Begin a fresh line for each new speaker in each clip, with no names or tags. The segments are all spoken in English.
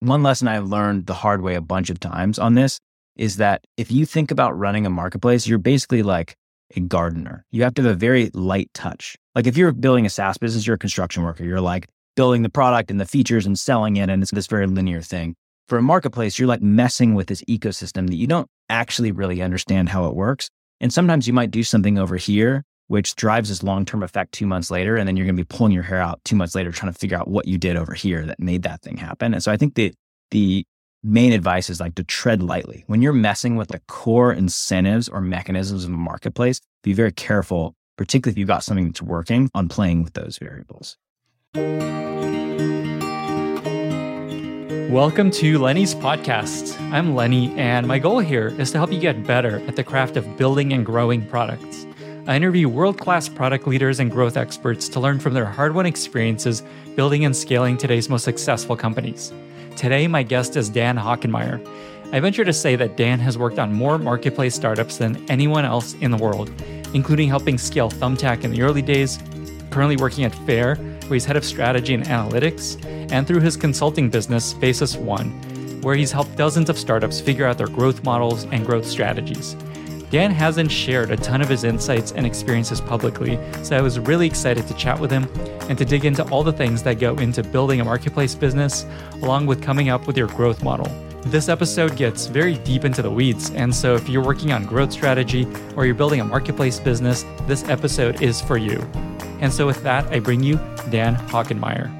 one lesson I've learned the hard way a bunch of times on this is that if you think about running a marketplace, you're basically like a gardener. You have to have a very light touch. Like if you're building a SaaS business, you're a construction worker. You're like building the product and the features and selling it. And it's this very linear thing. For a marketplace, you're like messing with this ecosystem that you don't actually really understand how it works. And sometimes you might do something over here, which drives this long term effect two months later. And then you're going to be pulling your hair out two months later, trying to figure out what you did over here that made that thing happen. And so I think the, the main advice is like to tread lightly. When you're messing with the core incentives or mechanisms of a marketplace, be very careful, particularly if you've got something that's working on playing with those variables.
Welcome to Lenny's podcast. I'm Lenny, and my goal here is to help you get better at the craft of building and growing products. I interview world class product leaders and growth experts to learn from their hard won experiences building and scaling today's most successful companies. Today, my guest is Dan Hockenmaier. I venture to say that Dan has worked on more marketplace startups than anyone else in the world, including helping scale Thumbtack in the early days, currently working at Faire, where he's head of strategy and analytics, and through his consulting business, Basis One, where he's helped dozens of startups figure out their growth models and growth strategies. Dan hasn't shared a ton of his insights and experiences publicly, so I was really excited to chat with him and to dig into all the things that go into building a marketplace business, along with coming up with your growth model. This episode gets very deep into the weeds, and so if you're working on growth strategy or you're building a marketplace business, this episode is for you. And so, with that, I bring you Dan Hockenmaier.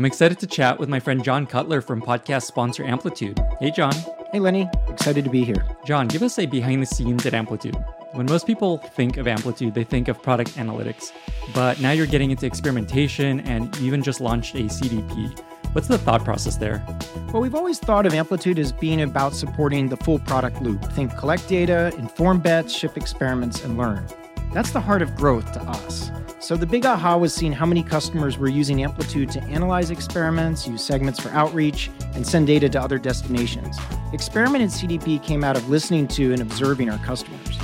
I'm excited to chat with my friend John Cutler from podcast sponsor Amplitude. Hey, John.
Hey, Lenny. Excited to be here.
John, give us a behind the scenes at Amplitude. When most people think of Amplitude, they think of product analytics. But now you're getting into experimentation and you even just launched a CDP. What's the thought process there?
Well, we've always thought of Amplitude as being about supporting the full product loop. Think collect data, inform bets, ship experiments, and learn. That's the heart of growth to us. So the big aha was seeing how many customers were using Amplitude to analyze experiments, use segments for outreach, and send data to other destinations. Experiment and CDP came out of listening to and observing our customers.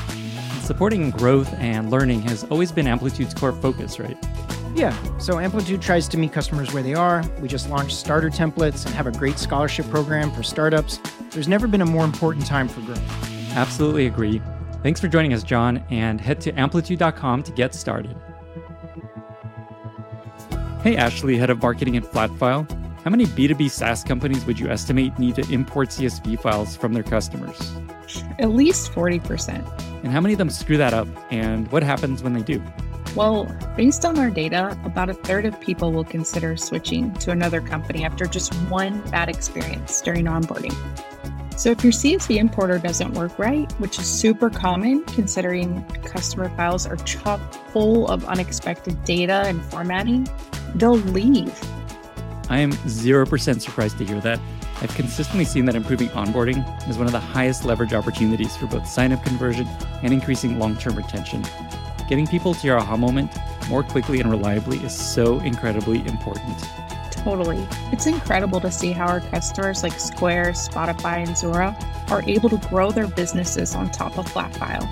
Supporting growth and learning has always been Amplitude's core focus, right?
Yeah, so Amplitude tries to meet customers where they are. We just launched starter templates and have a great scholarship program for startups. There's never been a more important time for growth.
Absolutely agree. Thanks for joining us, John, and head to amplitude.com to get started. Hey, Ashley, head of marketing at Flatfile. How many B2B SaaS companies would you estimate need to import CSV files from their customers?
At least 40%.
And how many of them screw that up? And what happens when they do?
Well, based on our data, about a third of people will consider switching to another company after just one bad experience during onboarding. So if your CSV importer doesn't work right, which is super common considering customer files are chock full of unexpected data and formatting, they'll leave.
I am 0% surprised to hear that. I've consistently seen that improving onboarding is one of the highest leverage opportunities for both sign up conversion and increasing long term retention. Getting people to your aha moment more quickly and reliably is so incredibly important.
Totally. It's incredible to see how our customers like Square, Spotify, and Zuora are able to grow their businesses on top of Flatfile.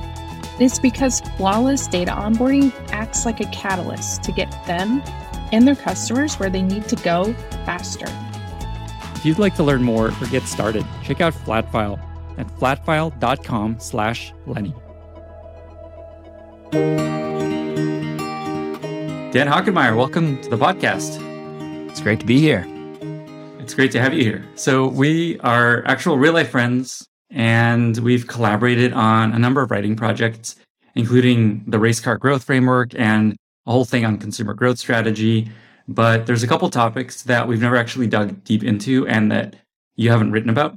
It's because flawless data onboarding acts like a catalyst to get them and their customers where they need to go faster.
If you'd like to learn more or get started, check out Flatfile at flatfile.com slash Lenny. Dan Hockenmaier, welcome to the podcast.
It's great to be here.
It's great to have you here. So, we are actual real life friends, and we've collaborated on a number of writing projects, including the race car growth framework and a whole thing on consumer growth strategy. But there's a couple topics that we've never actually dug deep into and that you haven't written about.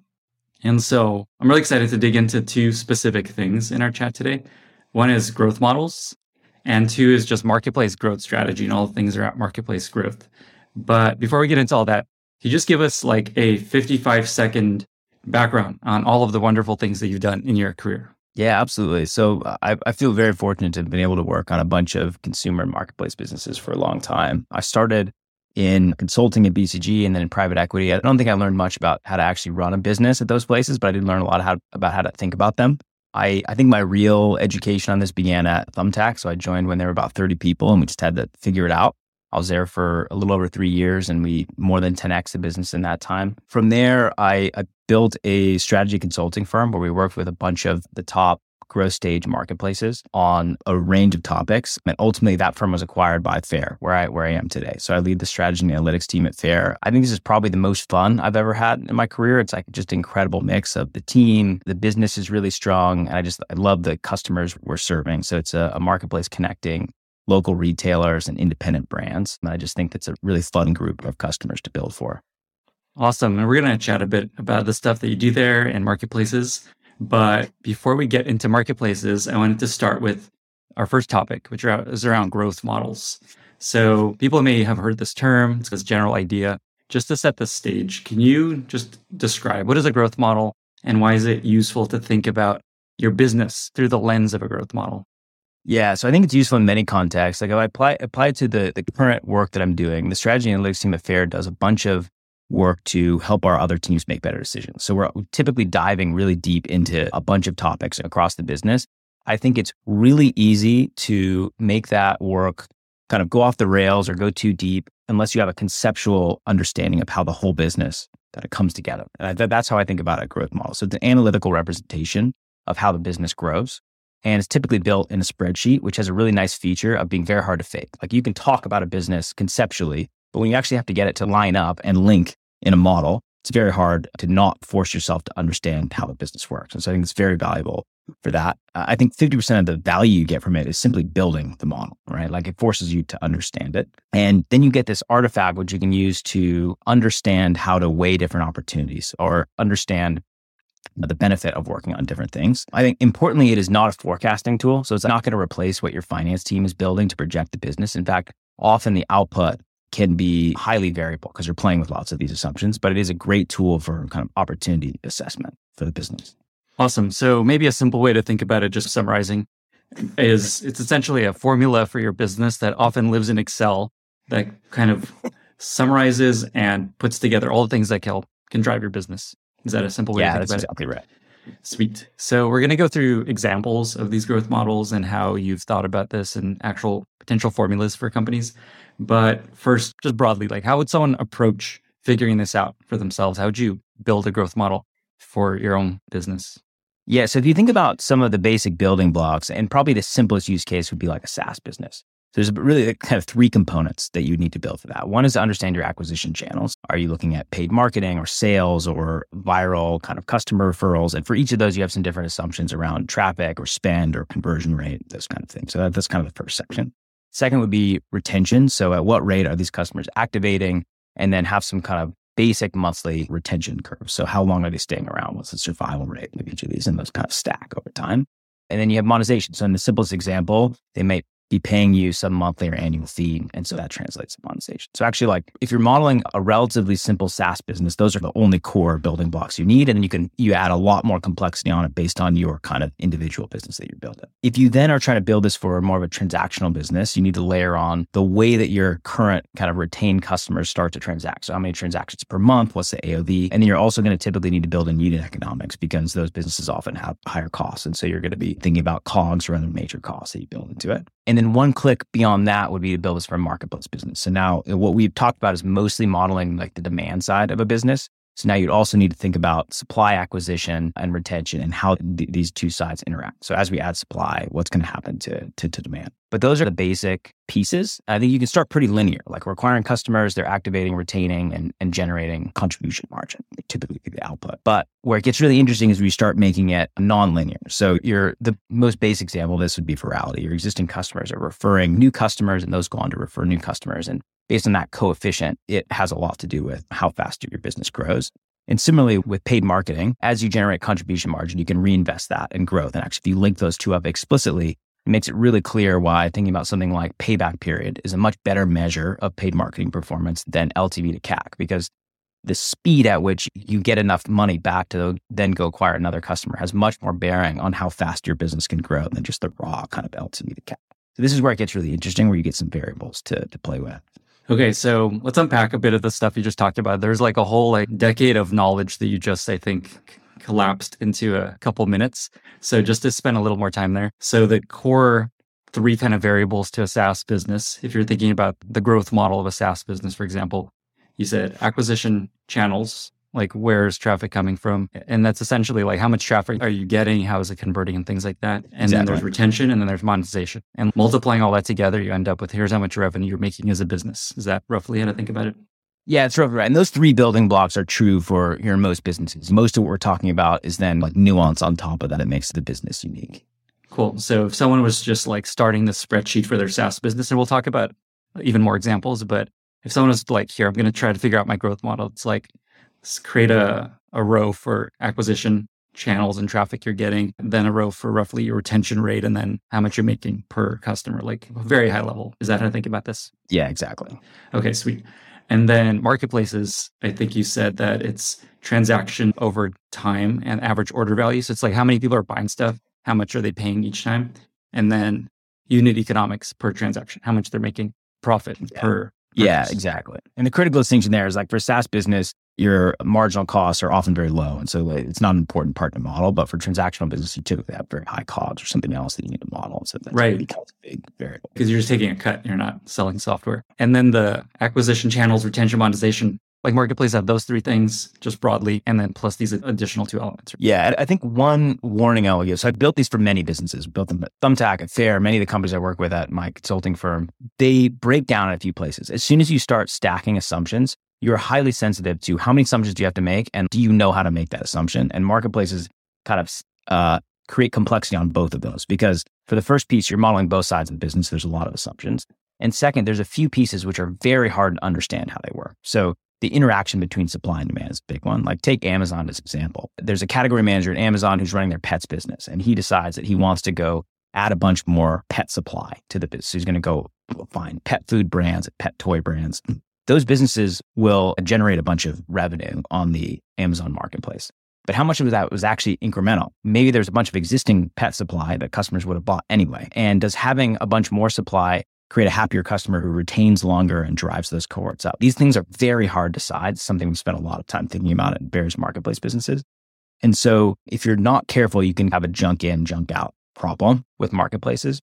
And so I'm really excited to dig into two specific things in our chat today. One is growth models, and two is just marketplace growth strategy and all the things around marketplace growth. But before we get into all that, can you just give us like a 55 second background on all of the wonderful things that you've done in your career?
Yeah, absolutely. So I, I feel very fortunate to have been able to work on a bunch of consumer marketplace businesses for a long time. I started in consulting at BCG and then in private equity. I don't think I learned much about how to actually run a business at those places, but I did learn a lot how, about how to think about them. I, I think my real education on this began at Thumbtack. So I joined when there were about 30 people and we just had to figure it out. I was there for a little over three years and we more than 10x the business in that time. From there, I, I built a strategy consulting firm where we worked with a bunch of the top growth stage marketplaces on a range of topics. And ultimately that firm was acquired by Faire, where I where I am today. So I lead the strategy and analytics team at Faire. I think this is probably the most fun I've ever had in my career. It's like just an incredible mix of the team, the business is really strong, and I just I love the customers we're serving. So it's a, a marketplace connecting local retailers and independent brands. And I just think that's a really fun group of customers to build for.
Awesome. And we're going to chat a bit about the stuff that you do there and marketplaces. But before we get into marketplaces, I wanted to start with our first topic, which is around growth models. So people may have heard this term, it's this general idea. Just to set the stage, can you just describe what is a growth model and why is it useful to think about your business through the lens of a growth model?
Yeah, so I think it's useful in many contexts. Like if I apply apply it to the the current work that I'm doing, the strategy analytics team at Faire does a bunch of work to help our other teams make better decisions. So we're typically diving really deep into a bunch of topics across the business. I think it's really easy to make that work kind of go off the rails or go too deep unless you have a conceptual understanding of how the whole business that it comes together. And that's how I think about a growth model. So it's an analytical representation of how the business grows. And it's typically built in a spreadsheet, which has a really nice feature of being very hard to fake. Like you can talk about a business conceptually, but when you actually have to get it to line up and link in a model, it's very hard to not force yourself to understand how the business works. And so I think it's very valuable for that. Uh, I think 50% of the value you get from it is simply building the model, right? Like it forces you to understand it. And then you get this artifact, which you can use to understand how to weigh different opportunities or understand Uh, the benefit of working on different things. I think importantly, it is not a forecasting tool. So it's not going to replace what your finance team is building to project the business. In fact, often the output can be highly variable because you're playing with lots of these assumptions, but it is a great tool for kind of opportunity assessment for the business.
Awesome. So maybe a simple way to think about it, just summarizing, is it's essentially a formula for your business that often lives in Excel that kind of summarizes and puts together all the things that can, can drive your business. Is that a simple way
yeah,
to think
that's
about
exactly
it?
right.
Sweet. So we're going to go through examples of these growth models and how you've thought about this and actual potential formulas for companies. But first, just broadly, like how would someone approach figuring this out for themselves? How would you build a growth model for your own business?
Yeah. So if you think about some of the basic building blocks, and probably the simplest use case would be like a SaaS business. There's really kind of three components that you need to build for that. One is to understand your acquisition channels. Are you looking at paid marketing or sales or viral kind of customer referrals? And for each of those, you have some different assumptions around traffic or spend or conversion rate, those kind of things. So that's kind of the first section. Second would be retention. So at what rate are these customers activating? And then have some kind of basic monthly retention curve. So how long are they staying around? What's the survival rate of each of these? And those kind of stack over time. And then you have monetization. So in the simplest example, they may be paying you some monthly or annual fee. And so that translates to monetization. So actually, like if you're modeling a relatively simple SaaS business, those are the only core building blocks you need. And then you can you add a lot more complexity on it based on your kind of individual business that you're building. If you then are trying to build this for more of a transactional business, you need to layer on the way that your current kind of retained customers start to transact. So how many transactions per month? What's the AOV? And then you're also going to typically need to build in unit economics because those businesses often have higher costs. And so you're going to be thinking about COGS or other major costs that you build into it. And then one click beyond that would be to build this for a marketplace business. So now what we've talked about is mostly modeling like the demand side of a business. So now you'd also need to think about supply acquisition and retention and how th- these two sides interact. So as we add supply, what's going to happen to, to, demand? But those are the basic pieces. I think you can start pretty linear, like we're acquiring customers, they're activating, retaining, and, and generating contribution margin, typically the output. But where it gets really interesting is we start making it non-linear. So you're the most basic example of this would be virality. Your existing customers are referring new customers, and those go on to refer new customers. And based on that coefficient, it has a lot to do with how fast your business grows. And similarly with paid marketing, as you generate contribution margin, you can reinvest that in growth. And actually, if you link those two up explicitly, it makes it really clear why thinking about something like payback period is a much better measure of paid marketing performance than LTV to CAC because the speed at which you get enough money back to then go acquire another customer has much more bearing on how fast your business can grow than just the raw kind of LTV to CAC. So this is where it gets really interesting, where you get some variables to, to play with.
Okay, so let's unpack a bit of the stuff you just talked about. There's like a whole like decade of knowledge that you just, I think, collapsed into a couple minutes. So mm-hmm. just to spend a little more time there. So the core three kind of variables to a SaaS business. If you're thinking about the growth model of a SaaS business, for example, you said acquisition channels, like where's traffic coming from? And that's essentially like how much traffic are you getting? How is it converting and things like that? And exactly. then there's retention and then there's monetization. And multiplying all that together, you end up with here's how much revenue you're making as a business. Is that roughly how to think about it?
Yeah, it's roughly right. And those three building blocks are true for your most businesses. Most of what we're talking about is then like nuance on top of that. It makes the business unique.
Cool. So if someone was just like starting the spreadsheet for their SaaS business, and we'll talk about even more examples, but if someone was like, here, I'm going to try to figure out my growth model, it's like create a, a row for acquisition channels and traffic you're getting, then a row for roughly your retention rate, and then how much you're making per customer, like very high level. Is that how to think about this?
Yeah, exactly.
Okay, sweet. And then marketplaces, I think you said that it's transaction over time and average order value. So it's like how many people are buying stuff, how much are they paying each time? And then unit economics per transaction, how much they're making profit
yeah.
per.
Yeah, exactly. And the critical distinction there is like for SaaS business, your marginal costs are often very low. And so it's not an important part to model. But for transactional business, you typically have very high COGS or something else that you need to model. And so that's right. becomes a big variable.
Because you're just taking a cut, you're not selling software. And then the acquisition channels, retention, monetization, like marketplace have those three things just broadly and then plus these additional two elements
yeah i think one warning i will give so i've built these for many businesses built them at thumbtack at Faire many of the companies i work with at my consulting firm they break down in a few places as soon as you start stacking assumptions you're highly sensitive to how many assumptions do you have to make and do you know how to make that assumption and marketplaces kind of uh, create complexity on both of those because for the first piece you're modeling both sides of the business there's a lot of assumptions and second there's a few pieces which are very hard to understand how they work so the interaction between supply and demand is a big one. Like take Amazon as an example. There's a category manager at Amazon who's running their pets business, and he decides that he wants to go add a bunch more pet supply to the business. He's going to go find pet food brands, pet toy brands. Those businesses will generate a bunch of revenue on the Amazon marketplace. But how much of that was actually incremental? Maybe there's a bunch of existing pet supply that customers would have bought anyway. And does having a bunch more supply create a happier customer who retains longer and drives those cohorts up. These things are very hard to decide, something we spent a lot of time thinking about in various marketplace businesses. And so if you're not careful, you can have a junk in, junk out problem with marketplaces.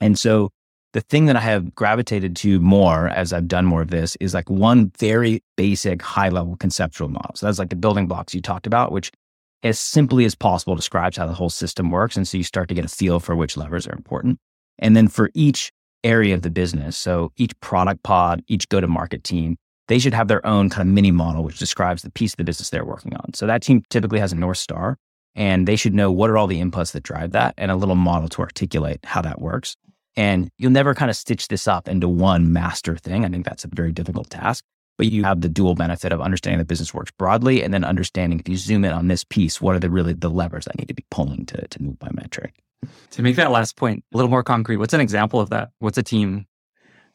And so the thing that I have gravitated to more as I've done more of this is like one very basic high level conceptual model. So that's like the building blocks you talked about, which as simply as possible describes how the whole system works. And so you start to get a feel for which levers are important. And then for each area of the business. So each product pod, each go to market team, they should have their own kind of mini model, which describes the piece of the business they're working on. So that team typically has a North Star and they should know what are all the inputs that drive that and a little model to articulate how that works. And you'll never kind of stitch this up into one master thing. I think that's a very difficult task, but you have the dual benefit of understanding the business works broadly and then understanding if you zoom in on this piece, what are the really the levers I need to be pulling to, to move my metric.
To make that last point a little more concrete, what's an example of that? What's a team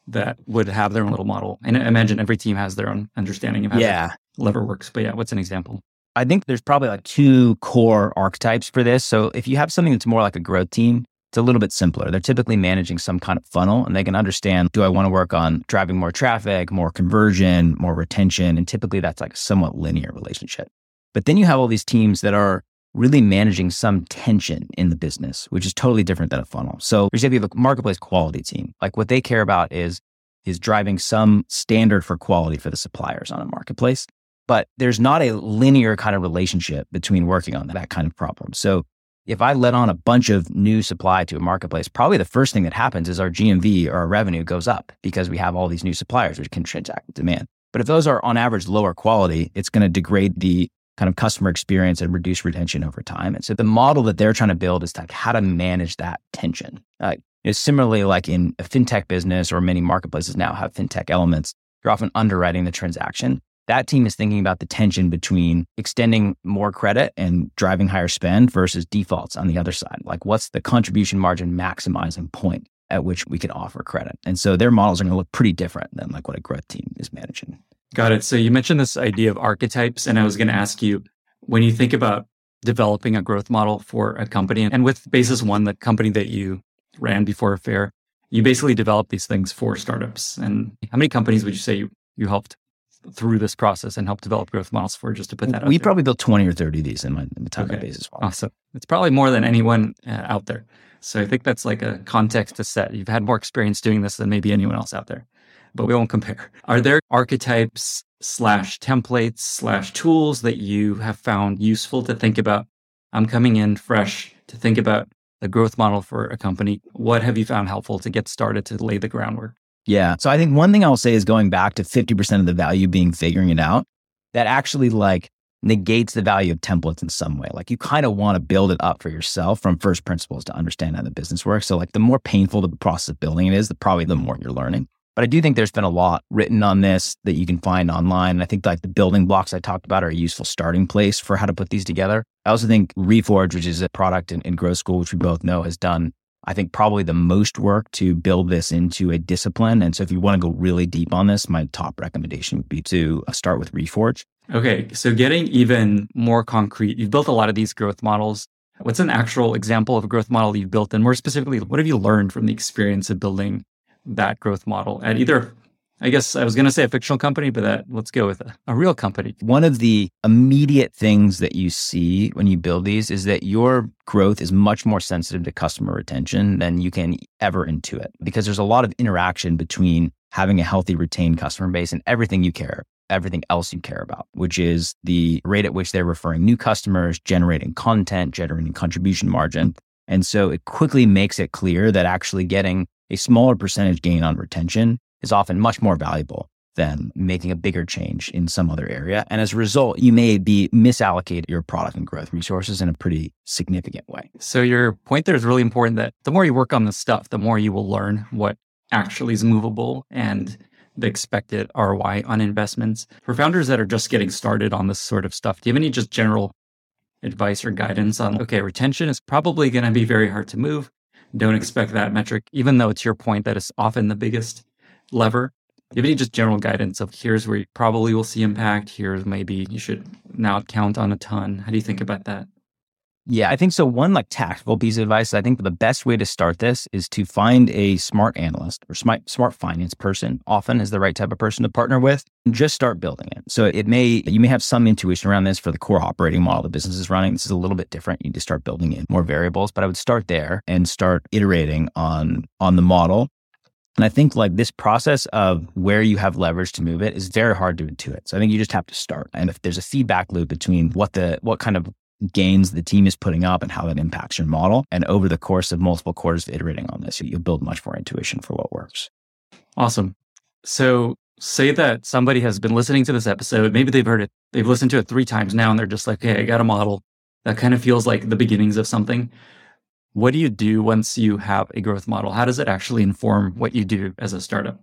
that would have their own little model? And I imagine every team has their own understanding of how
yeah.
lever works. But yeah, what's an example?
I think there's probably like two core archetypes for this. So if you have something that's more like a growth team, it's a little bit simpler. They're typically managing some kind of funnel and they can understand do I want to work on driving more traffic, more conversion, more retention? And typically that's like a somewhat linear relationship. But then you have all these teams that are really managing some tension in the business, which is totally different than a funnel. So, for example, you have a marketplace quality team. Like what they care about is is driving some standard for quality for the suppliers on a marketplace. But there's not a linear kind of relationship between working on that kind of problem. So if I let on a bunch of new supply to a marketplace, probably the first thing that happens is our GMV or our revenue goes up because we have all these new suppliers which can transact with demand. But if those are on average lower quality, it's going to degrade the kind of customer experience and reduce retention over time. And so the model that they're trying to build is like how to manage that tension. Uh, similarly, like in a fintech business or many marketplaces now have fintech elements, you're often underwriting the transaction. That team is thinking about the tension between extending more credit and driving higher spend versus defaults on the other side. Like, what's the contribution margin maximizing point at which we can offer credit? And so their models are going to look pretty different than like what a growth team is managing.
Got it. So you mentioned this idea of archetypes, and I was going to ask you when you think about developing a growth model for a company, and with Basis One, the company that you ran before Faire, you basically developed these things for startups. And how many companies would you say you, you helped? Through this process and help develop growth models for, just to put that
We
there.
probably built 20 or 30 of these in, my, in the time
Okay.
I base as well.
Awesome. It's probably more than anyone uh, out there. So I think that's like a context to set. You've had more experience doing this than maybe anyone else out there, but we won't compare. Are there archetypes slash templates slash tools that you have found useful to think about? I'm coming in fresh to think about the growth model for a company. What have you found helpful to get started to lay the groundwork?
Yeah. So I think one thing I'll say is going back to 50% of the value being figuring it out, that actually like negates the value of templates in some way. Like you kind of want to build it up for yourself from first principles to understand how the business works. So like the more painful the process of building it is, the probably the more you're learning. But I do think there's been a lot written on this that you can find online. And I think like the building blocks I talked about are a useful starting place for how to put these together. I also think Reforge, which is a product in, in Growth School, which we both know has done I think probably the most work to build this into a discipline. And so if you want to go really deep on this, my top recommendation would be to uh, start with Reforge.
Okay, so getting even more concrete, you've built a lot of these growth models. What's an actual example of a growth model you've built? And more specifically, what have you learned from the experience of building that growth model at either, I guess I was going to say a fictional company, but that, let's go with a, a real company.
One of the immediate things that you see when you build these is that your growth is much more sensitive to customer retention than you can ever intuit because there's a lot of interaction between having a healthy retained customer base and everything you care everything else you care about, which is the rate at which they're referring new customers, generating content, generating contribution margin. And so it quickly makes it clear that actually getting a smaller percentage gain on retention is often much more valuable than making a bigger change in some other area. And as a result, you may be misallocate your product and growth resources in a pretty significant way.
So your point there is really important that the more you work on this stuff, the more you will learn what actually is movable and the expected ROI on investments. For founders that are just getting started on this sort of stuff, do you have any just general advice or guidance on, okay, retention is probably going to be very hard to move. Don't expect that metric, even though it's your point that is often the biggest lever. Have any just general guidance of here's where you probably will see impact, here's maybe you should now count on a ton? How do you think about that?
Yeah, I think so. One like tactical piece of advice, I think the best way to start this is to find a smart analyst or smart, smart finance person, often is the right type of person to partner with, and just start building it. So it may, you may have some intuition around this for the core operating model the business is running. This is a little bit different. You need to start building in more variables, but I would start there and start iterating on, on the model. And I think like this process of where you have leverage to move it is very hard to intuit. So I think you just have to start. And if there's a feedback loop between what the, what kind of gains the team is putting up and how that impacts your model. And over the course of multiple quarters of iterating on this, you'll build much more intuition for what works.
Awesome. So, say that somebody has been listening to this episode. Maybe they've heard it, they've listened to it three times now, and they're just like, hey, I got a model that kind of feels like the beginnings of something. What do you do once you have a growth model? How does it actually inform what you do as a startup?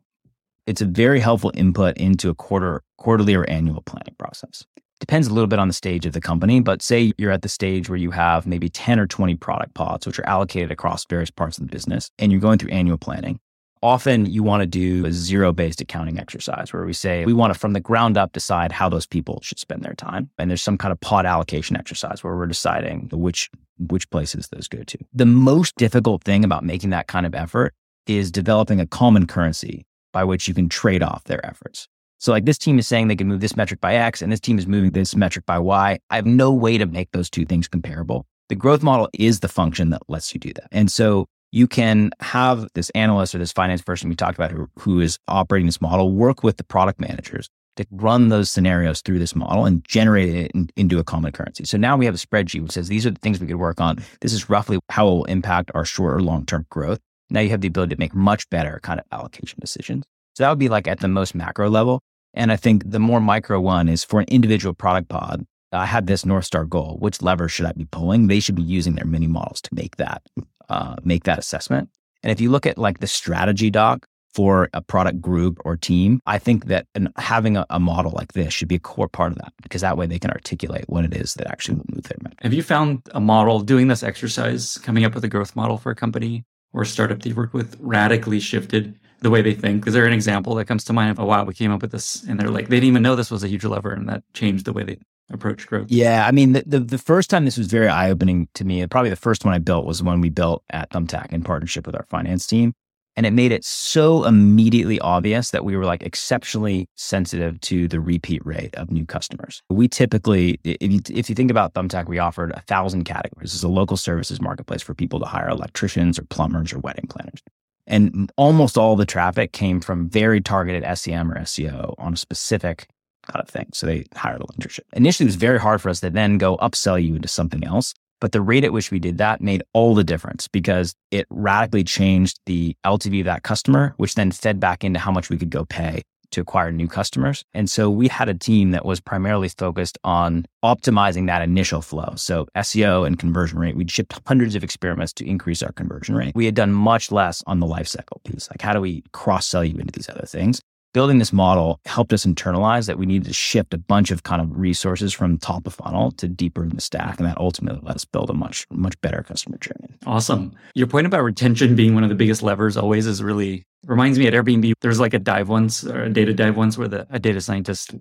It's a very helpful input into a quarter, quarterly or annual planning process. Depends a little bit on the stage of the company, but say you're at the stage where you have maybe 10 or 20 product pods, which are allocated across various parts of the business, and you're going through annual planning. Often you want to do a zero based accounting exercise where we say we want to, from the ground up, decide how those people should spend their time. And there's some kind of pod allocation exercise where we're deciding which, which places those go to. The most difficult thing about making that kind of effort is developing a common currency by which you can trade off their efforts. So like this team is saying they can move this metric by X and this team is moving this metric by Y. I have no way to make those two things comparable. The growth model is the function that lets you do that. And so you can have this analyst or this finance person we talked about who, who is operating this model work with the product managers to run those scenarios through this model and generate it in, into a common currency. So now we have a spreadsheet which says these are the things we could work on. This is roughly how it will impact our short or long term growth. Now you have the ability to make much better kind of allocation decisions. So that would be like at the most macro level. And I think the more micro one is for an individual product pod. I have this North Star goal. Which lever should I be pulling? They should be using their mini models to make that uh, make that assessment. And if you look at like the strategy doc for a product group or team, I think that an, having a, a, model like this should be a core part of that because that way they can articulate what it is that actually will move their metric.
Have you found a model doing this exercise, coming up with a growth model for a company or a startup that you worked with, radically shifted the way they think? Is there an example that comes to mind of, oh, wow, we came up with this and they're like, they didn't even know this was a huge lever and that changed the way they approach growth?
Yeah. I mean, the, the, the first time this was very eye opening to me, probably the first one I built was the one we built at Thumbtack in partnership with our finance team. And it made it so immediately obvious that we were like exceptionally sensitive to the repeat rate of new customers. We typically, if you, if you think about Thumbtack, we offered a thousand categories. It's a local services marketplace for people to hire electricians or plumbers or wedding planners. And almost all the traffic came from very targeted SEM or SEO on a specific kind of thing. So they hired a electrician. Initially, it was very hard for us to then go upsell you into something else. But the rate at which we did that made all the difference because it radically changed the LTV of that customer, which then fed back into how much we could go pay to acquire new customers. And so we had a team that was primarily focused on optimizing that initial flow. So SEO and conversion rate, we'd shipped hundreds of experiments to increase our conversion rate. We had done much less on the lifecycle piece. Like, how do we cross sell you into these other things? Building this model helped us internalize that we needed to shift a bunch of kind of resources from top of funnel to deeper in the stack. And that ultimately let us build a much, much better customer journey.
Awesome. Your point about retention being one of the biggest levers always is really reminds me at Airbnb, there's like a dive once or a data dive once where the, a data scientist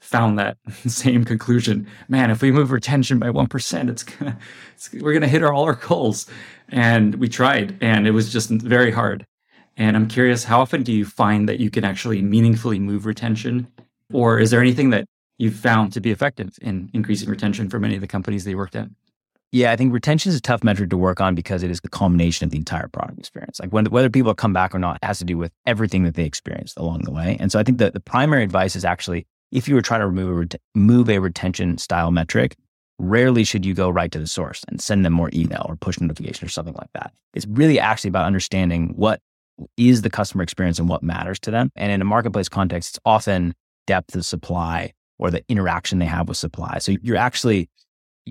found that same conclusion. Man, if we move retention by 1%, it's gonna, it's, we're going to hit our, all our goals. And we tried and it was just very hard. And I'm curious, how often do you find that you can actually meaningfully move retention? Or is there anything that you've found to be effective in increasing retention for many of the companies that you worked at?
Yeah, I think retention is a tough metric to work on because it is the culmination of the entire product experience. Like when, whether people come back or not has to do with everything that they experienced along the way. And so I think that the primary advice is actually if you were trying to remove a move a retention style metric, rarely should you go right to the source and send them more email or push notification or something like that. It's really actually about understanding what is the customer experience and what matters to them. And in a marketplace context, it's often depth of supply or the interaction they have with supply. So you're actually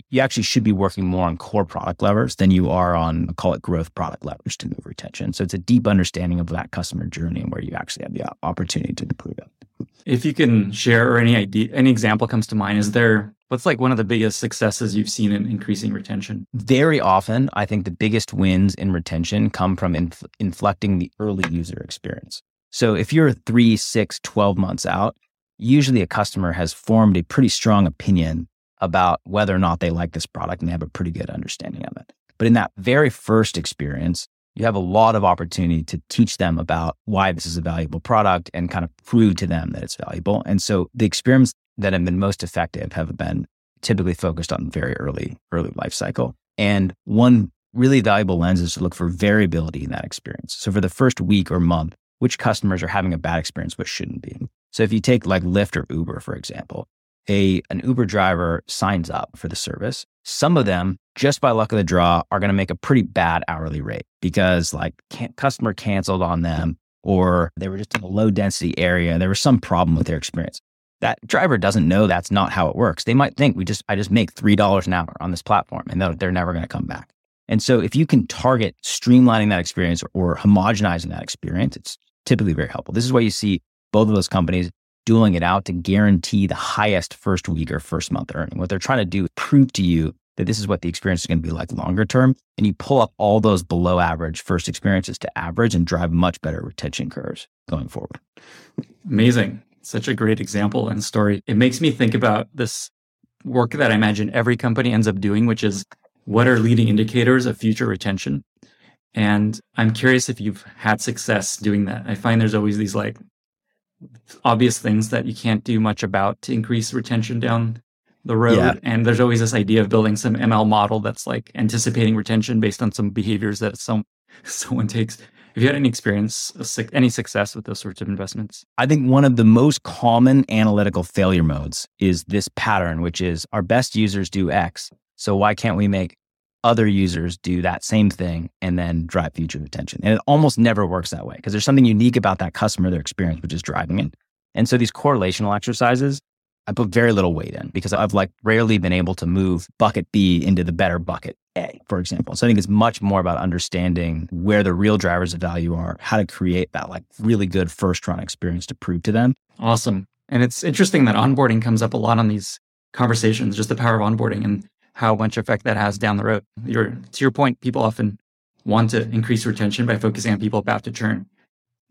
you actually should be working more on core product levers than you are on call it growth product levers to move retention. So it's a deep understanding of that customer journey and where you actually have the opportunity to improve it.
If you can share or any idea, any example comes to mind, is there what's like one of the biggest successes you've seen in increasing retention?
Very often, I think the biggest wins in retention come from inf- inflecting the early user experience. So if you're three, six, 12 months out, usually a customer has formed a pretty strong opinion about whether or not they like this product and they have a pretty good understanding of it. But in that very first experience, you have a lot of opportunity to teach them about why this is a valuable product and kind of prove to them that it's valuable. And so the experiments that have been most effective have been typically focused on very early, early life cycle. And one really valuable lens is to look for variability in that experience. So for the first week or month, which customers are having a bad experience, which shouldn't be. So if you take like Lyft or Uber, for example, a an Uber driver signs up for the service, some of them, just by luck of the draw, are going to make a pretty bad hourly rate because like customer canceled on them or they were just in a low density area there was some problem with their experience. That driver doesn't know that's not how it works. They might think we just I just make three dollars an hour on this platform and they're, they're never going to come back. And so if you can target streamlining that experience or, or homogenizing that experience, it's typically very helpful. This is why you see both of those companies dueling it out to guarantee the highest first week or first month earning. What they're trying to do is prove to you that this is what the experience is going to be like longer term. And you pull up all those below average first experiences to average and drive much better retention curves going forward.
Amazing. Such a great example and story. It makes me think about this work that I imagine every company ends up doing, which is what are leading indicators of future retention? And I'm curious if you've had success doing that. I find there's always these like obvious things that you can't do much about to increase retention down the road. Yeah. And there's always this idea of building some ML model that's like anticipating retention based on some behaviors that some someone takes. Have you had any experience, any success with those sorts of investments?
I think one of the most common analytical failure modes is this pattern, which is our best users do X. So why can't we make other users do that same thing and then drive future retention. And it almost never works that way because there's something unique about that customer, their experience, which is driving it. And so these correlational exercises, I put very little weight in because I've like rarely been able to move bucket B into the better bucket A, for example. So I think it's much more about understanding where the real drivers of value are, how to create that like really good first run experience to prove to them.
Awesome. And it's interesting that onboarding comes up a lot on these conversations, just the power of onboarding. And how much effect that has down the road. Your, to your point, people often want to increase retention by focusing on people about to churn.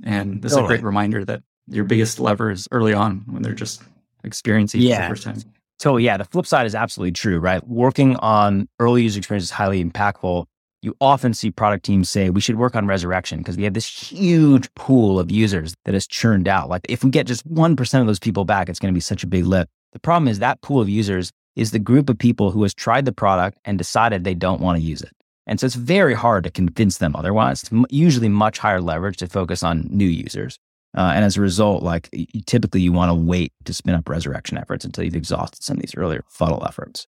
And this totally. is a great reminder that your biggest lever is early on when they're just experiencing yeah. for the first time.
So yeah, the flip side is absolutely true, right? Working on early user experience is highly impactful. you often see product teams say we should work on resurrection because we have this huge pool of users that has churned out. Like if we get just 1% of those people back, it's going to be such a big lift. The problem is that pool of users is the group of people who has tried the product and decided they don't want to use it. And so it's very hard to convince them otherwise. It's usually much higher leverage to focus on new users. Uh, and as a result, like typically you want to wait to spin up resurrection efforts until you've exhausted some of these earlier funnel efforts.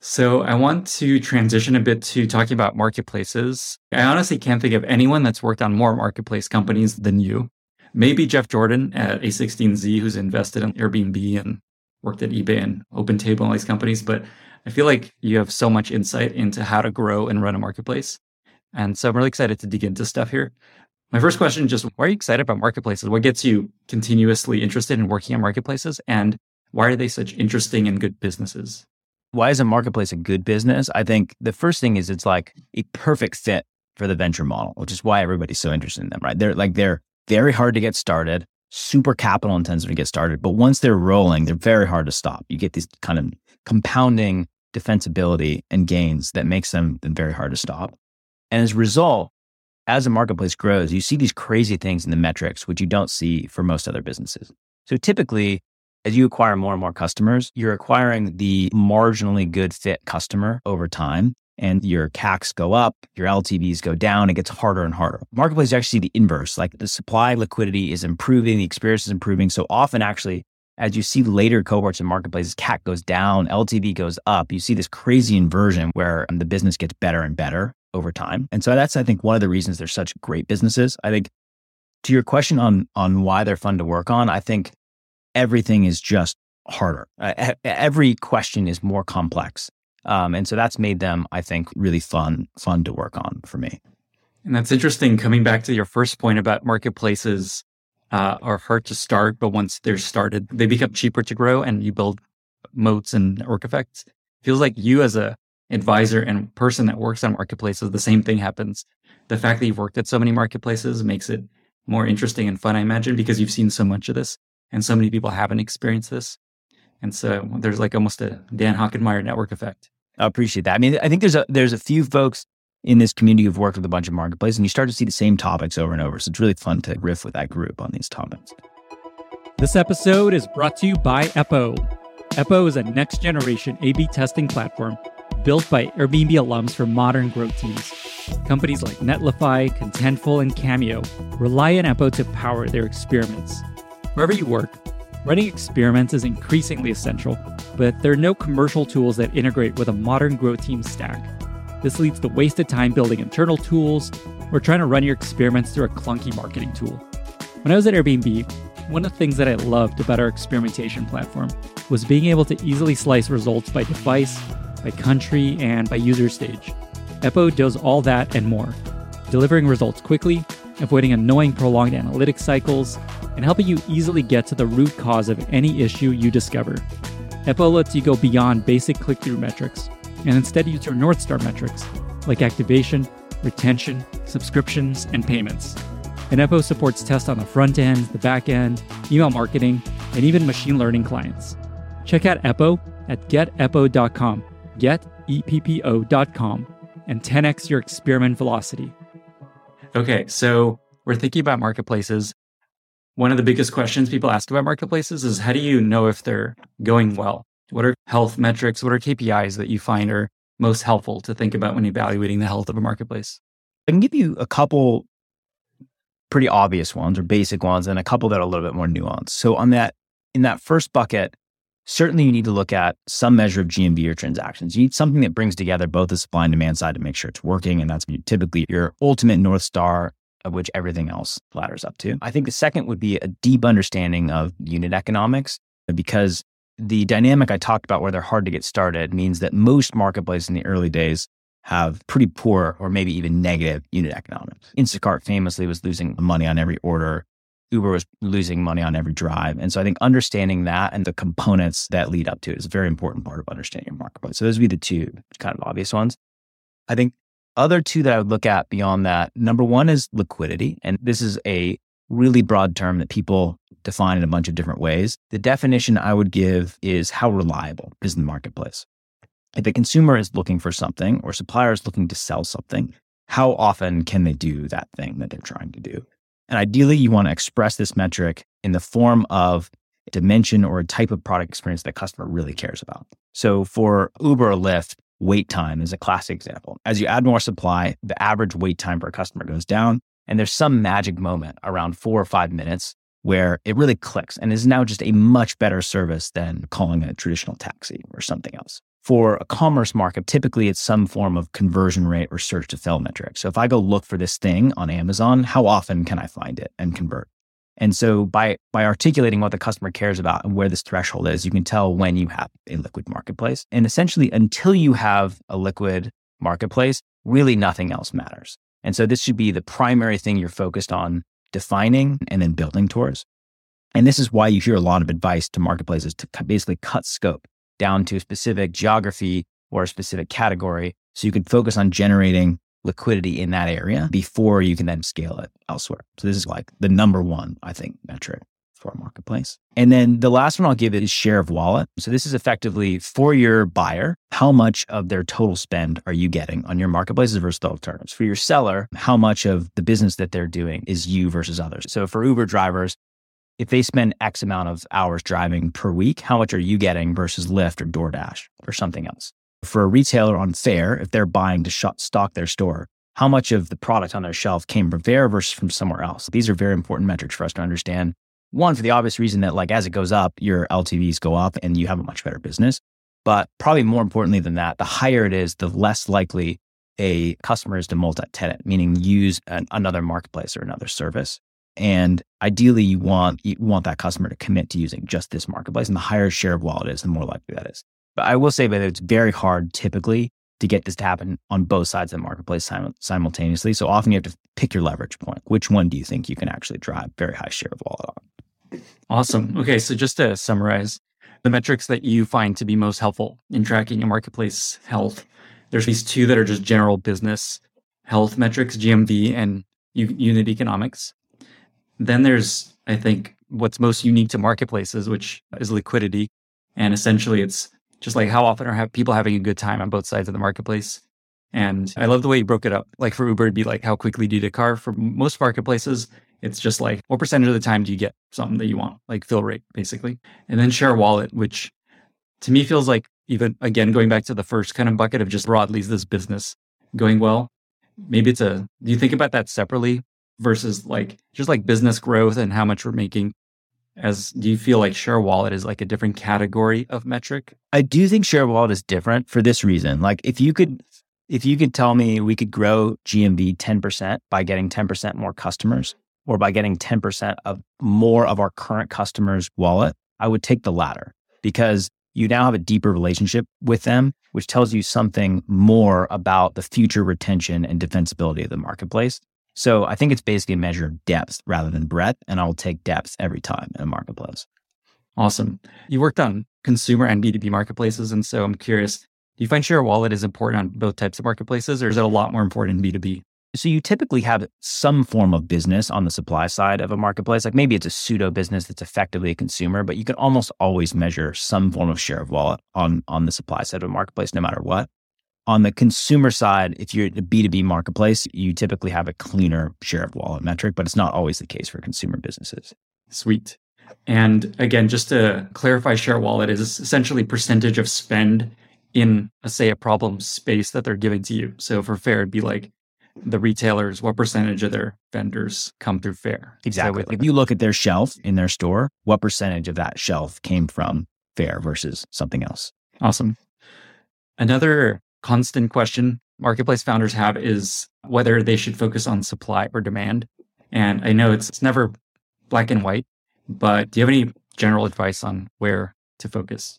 So I want to transition a bit to talking about marketplaces. I honestly can't think of anyone that's worked on more marketplace companies than you. Maybe Jeff Jordan at A16Z, who's invested in Airbnb and worked at eBay and OpenTable and all these companies. But I feel like you have so much insight into how to grow and run a marketplace. And so I'm really excited to dig into stuff here. My first question just why are you excited about marketplaces? What gets you continuously interested in working on marketplaces? And why are they such interesting and good businesses?
why is a marketplace a good business? I think the first thing is it's like a perfect fit for the venture model, which is why everybody's so interested in them, right? They're like they're very hard to get started, super capital intensive to get started, but once they're rolling, they're very hard to stop. You get these kind of compounding defensibility and gains that makes them very hard to stop. And as a result, as a marketplace grows, you see these crazy things in the metrics, which you don't see for most other businesses. So typically, as you acquire more and more customers, you're acquiring the marginally good fit customer over time. And your CACs go up, your LTVs go down, it gets harder and harder. Marketplace is actually the inverse. Like the supply liquidity is improving, the experience is improving. So often, actually, as you see later cohorts in marketplaces, CAC goes down, LTV goes up. You see this crazy inversion where the business gets better and better over time. And so that's, I think, one of the reasons they're such great businesses. I think to your question on on why they're fun to work on, I think everything is just harder. Uh, every question is more complex. Um, and so that's made them, I think, really fun, fun to work on for me.
And that's interesting. Coming back to your first point about marketplaces uh, are hard to start, but once they're started, they become cheaper to grow, and you build moats and network effects. Feels like you, as a advisor and person that works on marketplaces, the same thing happens. The fact that you've worked at so many marketplaces makes it more interesting and fun, I imagine, because you've seen so much of this and so many people haven't experienced this. And so there's like almost a Dan Hockenmaier network effect.
I appreciate that. I mean, I think there's a there's a few folks in this community who've worked with a bunch of marketplaces, and you start to see the same topics over and over. So it's really fun to riff with that group on these topics.
This episode is brought to you by Eppo. Eppo is a next generation A B testing platform built by Airbnb alums for modern growth teams. Companies like Netlify, Contentful, and Cameo rely on Eppo to power their experiments. Wherever you work, running experiments is increasingly essential, but there are no commercial tools that integrate with a modern growth team stack. This leads to wasted time building internal tools or trying to run your experiments through a clunky marketing tool. When I was at Airbnb, one of the things that I loved about our experimentation platform was being able to easily slice results by device, by country, and by user stage. Eppo does all that and more, delivering results quickly, avoiding annoying prolonged analytic cycles, and helping you easily get to the root cause of any issue you discover. Eppo lets you go beyond basic click through metrics and instead use your North Star metrics like activation, retention, subscriptions, and payments. And Eppo supports tests on the front end, the back end, email marketing, and even machine learning clients. Check out Eppo at geteppo.com, get-e-p-p-o.com, and 10x your experiment velocity. Okay, so we're thinking about marketplaces one of the biggest questions people ask about marketplaces is how do you know if they're going well? What are health metrics? What are KPIs that you find are most helpful to think about when evaluating the health of a marketplace?
I can give you a couple pretty obvious ones or basic ones and a couple that are a little bit more nuanced. So on that in that first bucket, certainly you need to look at some measure of GMV or transactions. You need something that brings together both the supply and demand side to make sure it's working. And that's typically your ultimate North Star of which everything else ladders up to. I think the second would be a deep understanding of unit economics because the dynamic I talked about where they're hard to get started means that most marketplaces in the early days have pretty poor or maybe even negative unit economics. Instacart famously was losing money on every order. Uber was losing money on every drive. And so I think understanding that and the components that lead up to it is a very important part of understanding your marketplace. So those would be the two kind of obvious ones. I think other two that I would look at beyond that number one is liquidity. And this is a really broad term that people define in a bunch of different ways. The definition I would give is how reliable is the marketplace. if a consumer is looking for something or supplier is looking to sell something, how often can they do that thing that they're trying to do? And ideally, you want to express this metric in the form of a dimension or a type of product experience that customer really cares about. So for Uber or Lyft, wait time is a classic example. As you add more supply, the average wait time for a customer goes down. And there's some magic moment around four or five minutes where it really clicks and is now just a much better service than calling a traditional taxi or something else. For a commerce market, typically it's some form of conversion rate or search to fill metric. So if I go look for this thing on Amazon, how often can I find it and convert? And so by by articulating what the customer cares about and where this threshold is, you can tell when you have a liquid marketplace. And essentially until you have a liquid marketplace, really nothing else matters. And so this should be the primary thing you're focused on defining and then building towards. And this is why you hear a lot of advice to marketplaces to basically cut scope down to a specific geography or a specific category. So you can focus on generating liquidity in that area before you can then scale it elsewhere. So this is like the number one, I think, metric for a marketplace. And then the last one I'll give it is share of wallet. So this is effectively for your buyer, how much of their total spend are you getting on your marketplaces versus the alternatives? For your seller, how much of the business that they're doing is you versus others? So for Uber drivers, if they spend X amount of hours driving per week, how much are you getting versus Lyft or DoorDash or something else? For a retailer on Faire, if they're buying to stock their store, how much of the product on their shelf came from Faire versus from somewhere else? These are very important metrics for us to understand one, for the obvious reason that like as it goes up, your LTVs go up and you have a much better business. But probably more importantly than that, the higher it is, the less likely a customer is to multi-tenant, meaning use an, another marketplace or another service. And ideally, you want you want that customer to commit to using just this marketplace. And the higher share of wallet is, the more likely that is. But I will say that it's very hard typically to get this to happen on both sides of the marketplace sim- simultaneously. So often you have to pick your leverage point. Which one do you think you can actually drive very high share of wallet on?
Awesome. Okay. So just to summarize the metrics that you find to be most helpful in tracking your marketplace health, there's these two that are just general business health metrics, GMV and unit economics. Then there's, I think, what's most unique to marketplaces, which is liquidity. And essentially it's just like how often are people having a good time on both sides of the marketplace. And I love the way you broke it up. Like for Uber, it'd be like, how quickly do you get a car? For most marketplaces, it's just like, what percentage of the time do you get something that you want? Like fill rate, basically. And then share wallet, which to me feels like even again, going back to the first kind of bucket of just broadly is this business going well. Maybe it's a, do you think about that separately versus like just like business growth and how much we're making as do you feel like share wallet is like a different category of metric?
I do think share wallet is different for this reason. Like if you could if you could tell me we could grow gmv 10% by getting 10% more customers or by getting 10% of more of our current customers wallet i would take the latter because you now have a deeper relationship with them which tells you something more about the future retention and defensibility of the marketplace so I think it's basically a measure of depth rather than breadth. And I'll take depth every time in a marketplace.
Awesome. You worked on consumer and B2B marketplaces. And so I'm curious, do you find share of wallet is important on both types of marketplaces or is it a lot more important in B2B?
So you typically have some form of business on the supply side of a marketplace. Like maybe it's a pseudo business that's effectively a consumer, but you can almost always measure some form of share of wallet on, on the supply side of a marketplace, no matter what. On the consumer side, if you're a B2B marketplace, you typically have a cleaner share of wallet metric, but it's not always the case for consumer businesses.
Sweet. And again, just to clarify, share wallet is essentially percentage of spend in, a, say, a problem space that they're giving to you. So for Faire, it'd be like the retailers, what percentage of their vendors come through Faire?
Exactly. So if you look at their shelf in their store, what percentage of that shelf came from Faire versus something else?
Awesome. Another constant question marketplace founders have is whether they should focus on supply or demand. And I know it's, it's never black and white, but do you have any general advice on where to focus?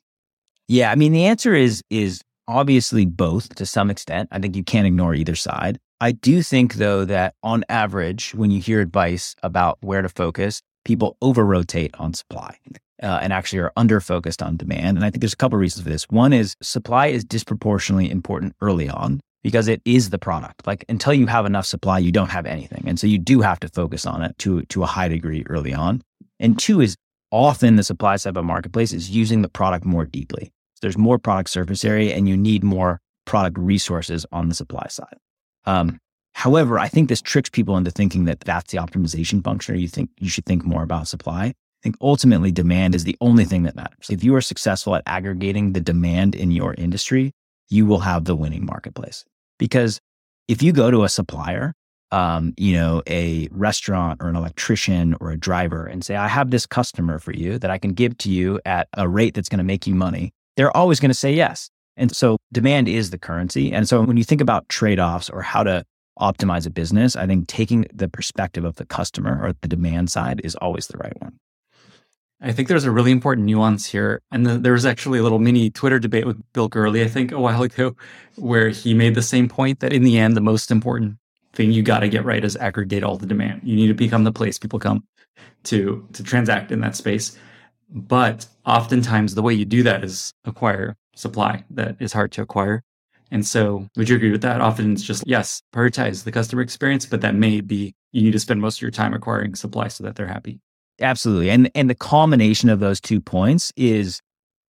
Yeah, I mean the answer is is obviously both to some extent. I think you can't ignore either side. I do think though that on average when you hear advice about where to focus, people over rotate on supply uh, and actually are under focused on demand. And I think there's a couple of reasons for this. One is supply is disproportionately important early on because it is the product. Like until you have enough supply, you don't have anything. And so you do have to focus on it to, to a high degree early on. And two is often the supply side of a marketplace is using the product more deeply. There's more product surface area and you need more product resources on the supply side. Um, however, I think this tricks people into thinking that that's the optimization function, or you think you should think more about supply. I think ultimately demand is the only thing that matters. If you are successful at aggregating the demand in your industry, you will have the winning marketplace. Because if you go to a supplier, um, you know, a restaurant or an electrician or a driver and say, I have this customer for you that I can give to you at a rate that's going to make you money, they're always going to say yes. And so demand is the currency. And so when you think about trade offs or how to optimize a business, I think taking the perspective of the customer or the demand side is always the right one.
I think there's a really important nuance here. And the, there was actually a little mini Twitter debate with Bill Gurley, I think, a while ago, where he made the same point that in the end, the most important thing you got to get right is aggregate all the demand. You need to become the place people come to to transact in that space. But oftentimes, the way you do that is acquire supply that is hard to acquire. And so, would you agree with that? Often it's just, yes, prioritize the customer experience, but that may be you need to spend most of your time acquiring supply so that they're happy.
Absolutely. And and the culmination of those two points is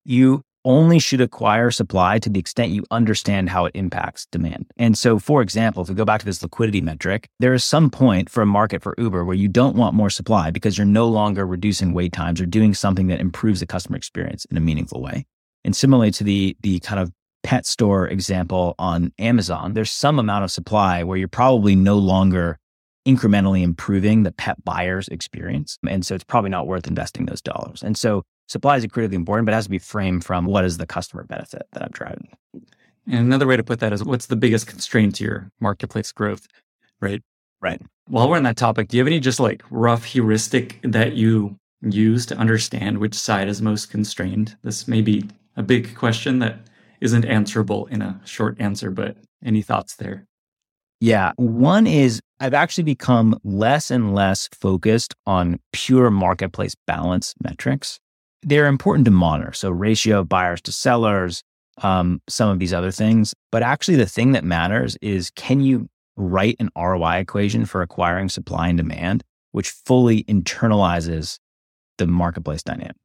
you only should acquire supply to the extent you understand how it impacts demand. And so, for example, if we go back to this liquidity metric, there is some point for a market for Uber where you don't want more supply because you're no longer reducing wait times or doing something that improves the customer experience in a meaningful way. And similarly to the the kind of pet store example on Amazon, there's some amount of supply where you're probably no longer incrementally improving the pet buyer's experience. And so it's probably not worth investing those dollars. And so supply is critically important, but it has to be framed from what is the customer benefit that I'm driving.
And another way to put that is what's the biggest constraint to your marketplace growth, right?
Right.
While we're on that topic, do you have any just like rough heuristic that you use to understand which side is most constrained? This may be a big question that isn't answerable in a short answer, but any thoughts there?
Yeah. One is I've actually become less and less focused on pure marketplace balance metrics. They're important to monitor. So, ratio of buyers to sellers, um, some of these other things. But actually, the thing that matters is can you write an ROI equation for acquiring supply and demand, which fully internalizes the marketplace dynamic?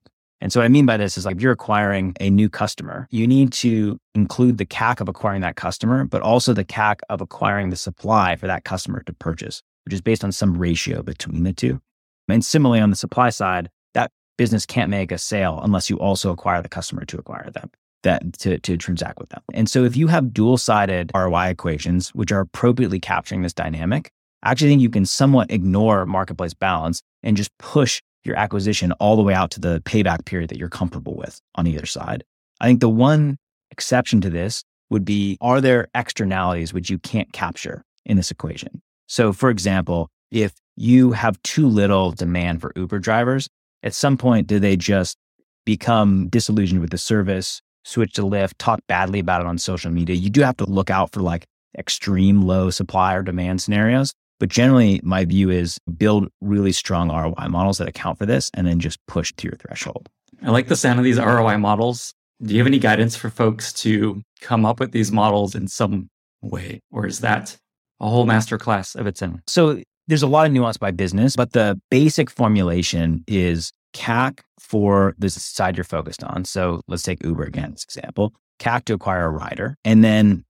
And so what I mean by this is like if you're acquiring a new customer, you need to include the CAC of acquiring that customer, but also the CAC of acquiring the supply for that customer to purchase, which is based on some ratio between the two. And similarly on the supply side, that business can't make a sale unless you also acquire the customer to acquire them. That to, to transact with them. And so if you have dual-sided ROI equations, which are appropriately capturing this dynamic, I actually think you can somewhat ignore marketplace balance and just push your acquisition all the way out to the payback period that you're comfortable with on either side. I think the one exception to this would be are there externalities which you can't capture in this equation? So, for example, if you have too little demand for Uber drivers, at some point, do they just become disillusioned with the service, switch to Lyft, talk badly about it on social media? You do have to look out for like extreme low supply or demand scenarios. But generally, my view is build really strong ROI models that account for this and then just push to your threshold.
I like the sound of these ROI models. Do you have any guidance for folks to come up with these models in some way? Or is that a whole masterclass of its own?
So there's a lot of nuance by business, but the basic formulation is CAC for the side you're focused on. So let's take Uber again as example. CAC to acquire a rider, and then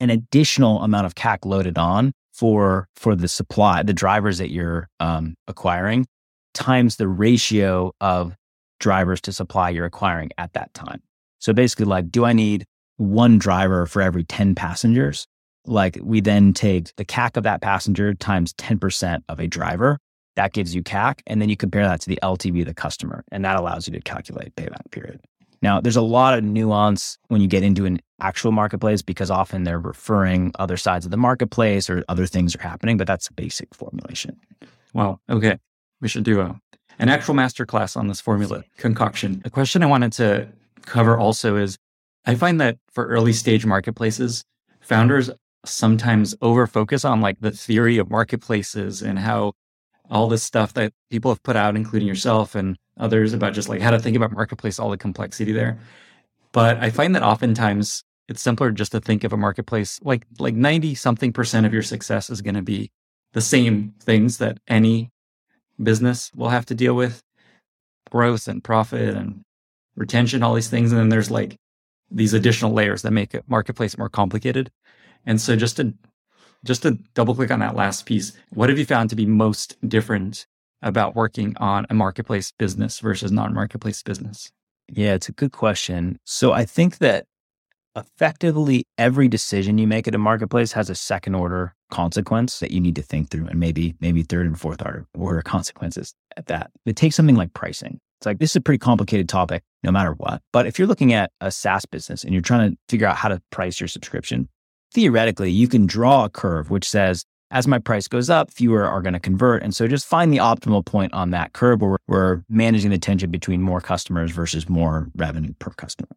an additional amount of CAC loaded on for for the supply, the drivers that you're um, acquiring, times the ratio of drivers to supply you're acquiring at that time. So basically, like, do I need one driver for every 10 passengers? Like, we then take the CAC of that passenger times 10% of a driver. That gives you CAC. And then you compare that to the LTV of the customer. And that allows you to calculate payback period. Now, there's a lot of nuance when you get into an actual marketplace because often they're referring other sides of the marketplace or other things are happening, but that's a basic formulation.
Wow. Okay. We should do a, an actual masterclass on this formula concoction. A question I wanted to cover also is I find that for early stage marketplaces, founders sometimes over focus on like the theory of marketplaces and how all this stuff that people have put out, including yourself and others, about just like how to think about marketplace, all the complexity there. But I find that oftentimes it's simpler just to think of a marketplace like like 90 something percent of your success is going to be the same things that any business will have to deal with growth and profit and retention all these things and then there's like these additional layers that make a marketplace more complicated. And so just to just to double click on that last piece, what have you found to be most different about working on a marketplace business versus non-marketplace business?
Yeah, it's a good question. So I think that effectively every decision you make at a marketplace has a second order consequence that you need to think through and maybe maybe third and fourth order, order consequences at that. It takes something like pricing. It's like this is a pretty complicated topic no matter what. But if you're looking at a SaaS business and you're trying to figure out how to price your subscription, theoretically you can draw a curve which says as my price goes up, fewer are going to convert. And so just find the optimal point on that curve where we're managing the tension between more customers versus more revenue per customer.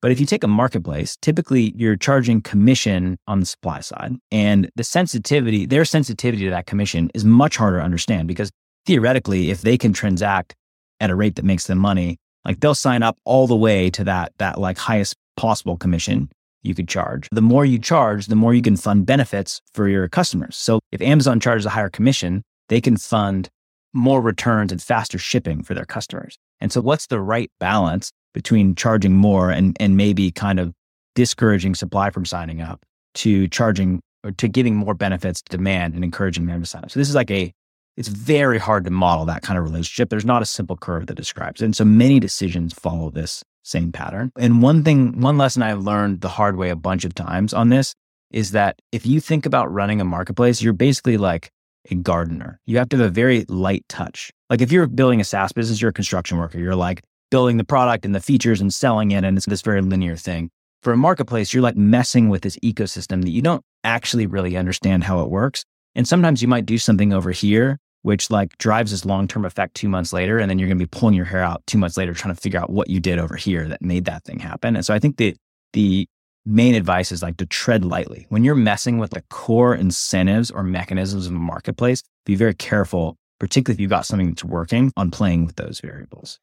But if you take a marketplace, typically you're charging commission on the supply side. And the sensitivity, their sensitivity to that commission is much harder to understand because theoretically, if they can transact at a rate that makes them money, like they'll sign up all the way to that, that like highest possible commission you could charge. The more you charge, the more you can fund benefits for your customers. So if Amazon charges a higher commission, they can fund more returns and faster shipping for their customers. And so what's the right balance between charging more and, and maybe kind of discouraging supply from signing up to charging or to giving more benefits to demand and encouraging them to sign up. So this is like a, it's very hard to model that kind of relationship. There's not a simple curve that describes it. And so many decisions follow this same pattern. And one thing, one lesson I've learned the hard way a bunch of times on this is that if you think about running a marketplace, you're basically like a gardener. You have to have a very light touch. Like if you're building a SaaS business, you're a construction worker. You're like, building the product and the features and selling it. And it's this very linear thing. For a marketplace, you're like messing with this ecosystem that you don't actually really understand how it works. And sometimes you might do something over here, which like drives this long term effect two months later. And then you're going to be pulling your hair out two months later, trying to figure out what you did over here that made that thing happen. And so I think the, the main advice is like to tread lightly. When you're messing with the core incentives or mechanisms of the marketplace, be very careful, particularly if you've got something that's working on playing with those variables.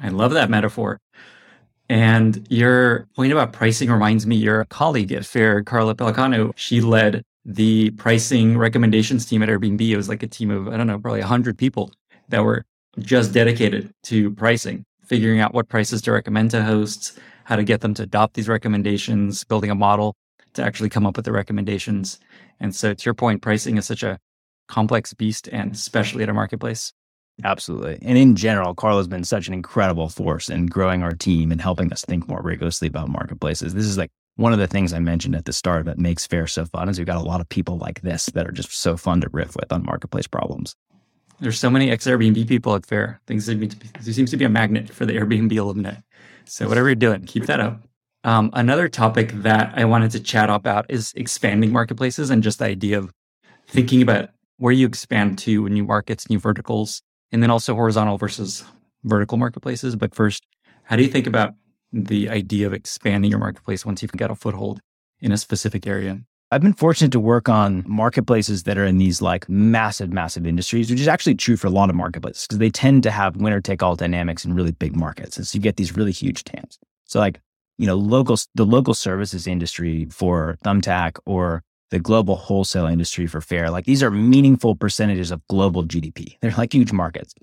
I love that metaphor. And your point about pricing reminds me your colleague at Faire, Carla Pelicano, she led the pricing recommendations team at Airbnb. It was like a team of, I don't know, probably 100 people that were just dedicated to pricing, figuring out what prices to recommend to hosts, how to get them to adopt these recommendations, building a model to actually come up with the recommendations. And so, to your point, pricing is such a complex beast, and especially at a marketplace.
Absolutely. And in general, Carla's been such an incredible force in growing our team and helping us think more rigorously about marketplaces. This is like one of the things I mentioned at the start that makes Faire so fun is we've got a lot of people like this that are just so fun to riff with on marketplace problems.
There's so many ex Airbnb people at Faire. Things there seems to be a magnet for the Airbnb alumni. So whatever you're doing, keep that up. Um, another topic that I wanted to chat about is expanding marketplaces and just the idea of thinking about where you expand to new markets, new verticals, and then also horizontal versus vertical marketplaces. But first, how do you think about the idea of expanding your marketplace once you've got a foothold in a specific area?
I've been fortunate to work on marketplaces that are in these like massive, massive industries, which is actually true for a lot of marketplaces because they tend to have winner take all dynamics in really big markets. And so you get these really huge TAMs. So like, you know, local, the local services industry for Thumbtack or the global wholesale industry for Faire. Like these are meaningful percentages of global GDP. They're like huge markets.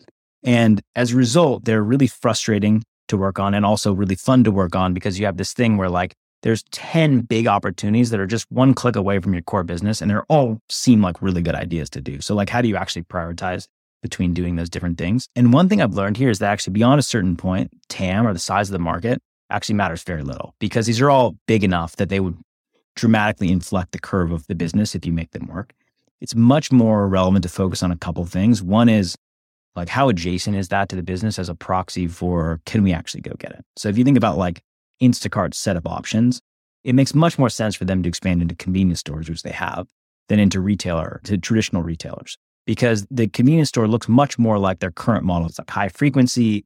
And as a result, they're really frustrating to work on and also really fun to work on because you have this thing where like there's 10 big opportunities that are just one click away from your core business and they're all seem like really good ideas to do. So like how do you actually prioritize between doing those different things? And one thing I've learned here is that actually beyond a certain point, TAM or the size of the market actually matters very little because these are all big enough that they would dramatically inflect the curve of the business if you make them work. It's much more relevant to focus on a couple things. One is like how adjacent is that to the business as a proxy for can we actually go get it? So if you think about like Instacart's set of options, it makes much more sense for them to expand into convenience stores, which they have, than into retailer, to traditional retailers. Because the convenience store looks much more like their current model. It's like high frequency,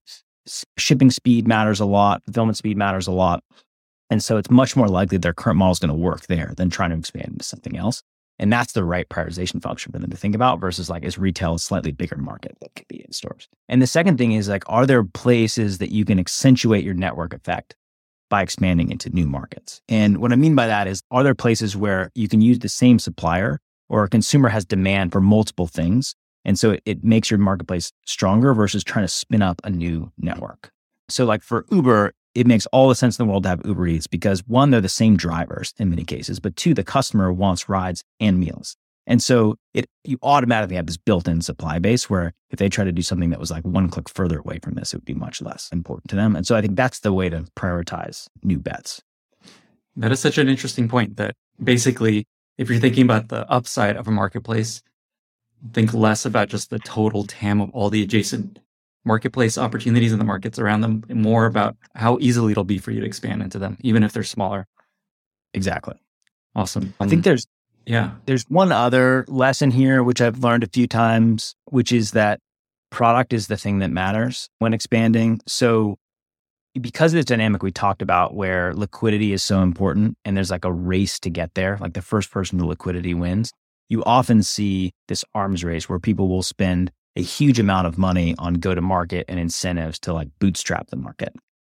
shipping speed matters a lot, fulfillment speed matters a lot. And so it's much more likely their current model is going to work there than trying to expand into something else. And that's the right prioritization function for them to think about versus like, is retail a slightly bigger market that could be in stores? And the second thing is like, are there places that you can accentuate your network effect by expanding into new markets? And what I mean by that is, are there places where you can use the same supplier or a consumer has demand for multiple things? And so it, it makes your marketplace stronger versus trying to spin up a new network. So, like for Uber, it makes all the sense in the world to have Uber Eats because one, they're the same drivers in many cases, but two, the customer wants rides and meals. And so it you automatically have this built-in supply base where if they try to do something that was like one click further away from this, it would be much less important to them. And so I think that's the way to prioritize new bets.
That is such an interesting point that basically if you're thinking about the upside of a marketplace, think less about just the total TAM of all the adjacent marketplace opportunities in the markets around them, and more about how easily it'll be for you to expand into them, even if they're smaller.
Exactly.
Awesome.
I think um, there's
yeah.
There's one other lesson here, which I've learned a few times, which is that product is the thing that matters when expanding. So, because of this dynamic we talked about where liquidity is so important and there's like a race to get there, like the first person to liquidity wins, you often see this arms race where people will spend a huge amount of money on go to market and incentives to like bootstrap the market.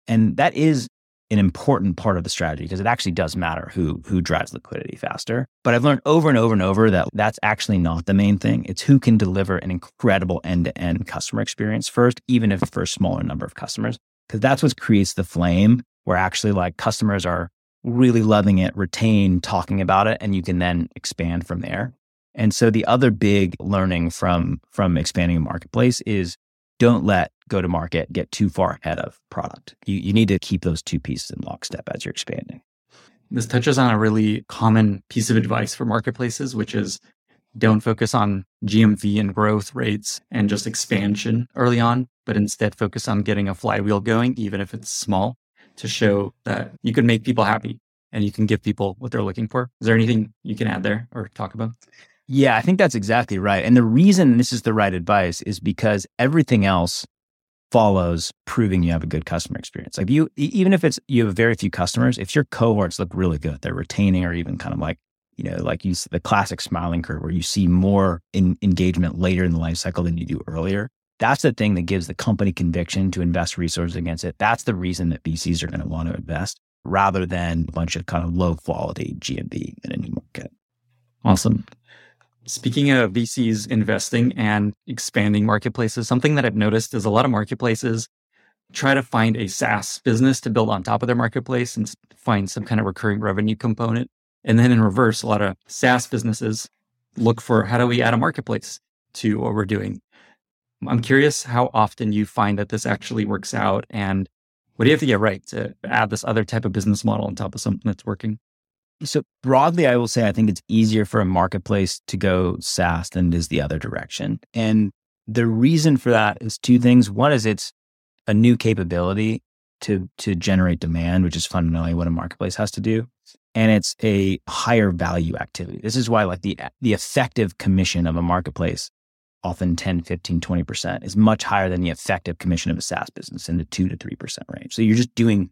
And that is an important part of the strategy because it actually does matter who who drives liquidity faster. But I've learned over and over and over that that's actually not the main thing. It's who can deliver an incredible end-to-end customer experience first, even if for a smaller number of customers, because that's what creates the flame where actually like customers are really loving it, retain talking about it, and you can then expand from there. And so the other big learning from from expanding a marketplace is don't let go to market get too far ahead of product. You, you need to keep those two pieces in lockstep as you're expanding.
This touches on a really common piece of advice for marketplaces, which is don't focus on GMV and growth rates and just expansion early on, but instead focus on getting a flywheel going, even if it's small, to show that you can make people happy and you can give people what they're looking for. Is there anything you can add there or talk about?
Yeah, I think that's exactly right. And the reason this is the right advice is because everything else follows proving you have a good customer experience. Like you, even if it's you have very few customers, if your cohorts look really good, they're retaining or even kind of like, you know, like you the classic smiling curve where you see more in, engagement later in the life cycle than you do earlier. That's the thing that gives the company conviction to invest resources against it. That's the reason that VCs are going to want to invest rather than a bunch of kind of low quality GMV in a new market.
Awesome. Speaking of VCs investing and expanding marketplaces, something that I've noticed is a lot of marketplaces try to find a SaaS business to build on top of their marketplace and find some kind of recurring revenue component. And then in reverse, a lot of SaaS businesses look for how do we add a marketplace to what we're doing. I'm curious how often you find that this actually works out and what do you have to get right to add this other type of business model on top of something that's working?
So broadly, I will say I think it's easier for a marketplace to go SaaS than it is the other direction. And the reason for that is two things. One is it's a new capability to to generate demand, which is fundamentally what a marketplace has to do. And it's a higher value activity. This is why like the the effective commission of a marketplace, often 10, 15, 20% is much higher than the effective commission of a SaaS business in the two to three percent range. So you're just doing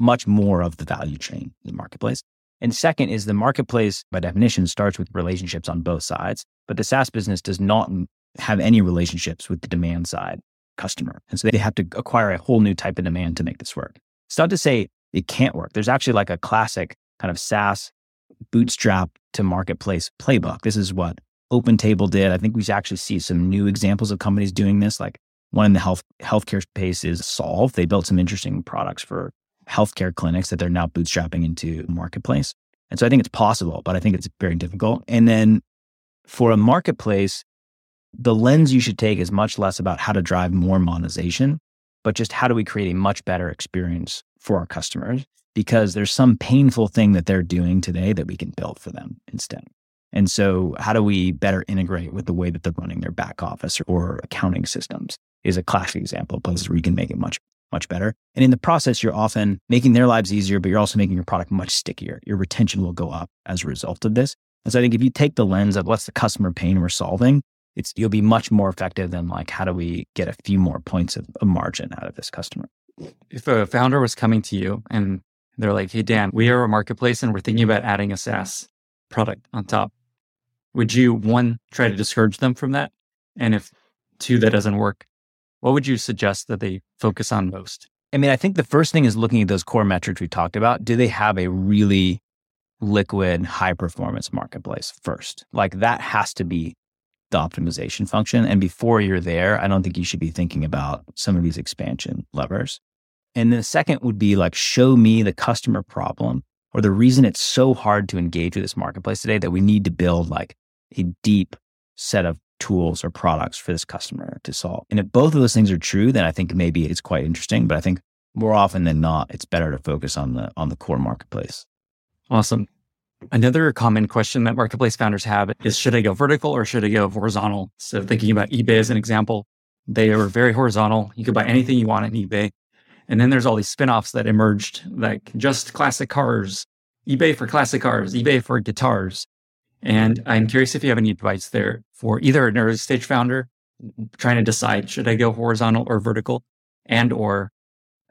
much more of the value chain in the marketplace. And second is the marketplace, by definition, starts with relationships on both sides, but the SaaS business does not have any relationships with the demand side customer. And so they have to acquire a whole new type of demand to make this work. It's not to say it can't work. There's actually like a classic kind of SaaS bootstrap to marketplace playbook. This is what OpenTable did. I think we actually see some new examples of companies doing this. Like one in the health healthcare space is Solv. They built some interesting products for healthcare clinics that they're now bootstrapping into marketplace. And so I think it's possible, but I think it's very difficult. And then for a marketplace, the lens you should take is much less about how to drive more monetization, but just how do we create a much better experience for our customers? Because there's some painful thing that they're doing today that we can build for them instead. And so, how do we better integrate with the way that they're running their back office or accounting systems? Is a classic example of places where you can make it much much better. And in the process, you're often making their lives easier, but you're also making your product much stickier. Your retention will go up as a result of this. And so I think if you take the lens of what's the customer pain we're solving, it's you'll be much more effective than like how do we get a few more points of, of margin out of this customer.
If a founder was coming to you and they're like, "Hey Dan, we are a marketplace and we're thinking about adding a SaaS product on top," would you one try to discourage them from that? And if two that doesn't work, what would you suggest that they focus on most?
I mean, I think the first thing is looking at those core metrics we talked about. Do they have a really liquid, high performance marketplace first? Like that has to be the optimization function. And before you're there, I don't think you should be thinking about some of these expansion levers. And then the second would be like, show me the customer problem or the reason it's so hard to engage with this marketplace today that we need to build like a deep set of tools or products for this customer to solve. And if both of those things are true, then I think maybe it's quite interesting. But I think more often than not, it's better to focus on the on the core marketplace.
Awesome. Another common question that marketplace founders have is should I go vertical or should I go horizontal? So thinking about eBay as an example, they are very horizontal. You could buy anything you want on eBay. And then there's all these spin-offs that emerged, like just classic cars, eBay for classic cars, eBay for guitars. And I'm curious if you have any advice there for either an early stage founder trying to decide should I go horizontal or vertical, and or,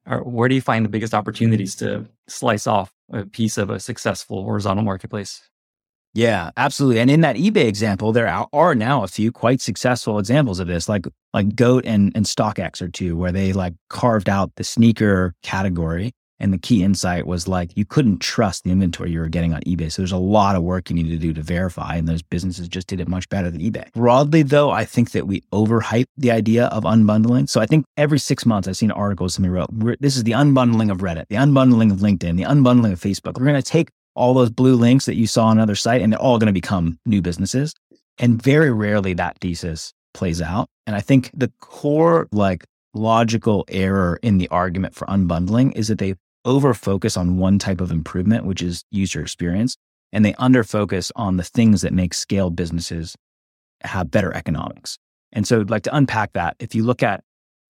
or where do you find the biggest opportunities to slice off a piece of a successful horizontal marketplace?
Yeah, absolutely. And in that eBay example, there are now a few quite successful examples of this, like like Goat and, and StockX are two, where they like carved out the sneaker category and the key insight was like you couldn't trust the inventory you were getting on eBay. So there's a lot of work you need to do to verify. And those businesses just did it much better than eBay. Broadly, though, I think that we overhype the idea of unbundling. So I think every six months I've seen articles somebody wrote, this is the unbundling of Reddit, the unbundling of LinkedIn, the unbundling of Facebook. We're going to take all those blue links that you saw on another site and they're all going to become new businesses. And very rarely that thesis plays out. And I think the core like logical error in the argument for unbundling is that they over focus on one type of improvement, which is user experience, and they under focus on the things that make scale businesses have better economics. And so, I'd like to unpack that, if you look at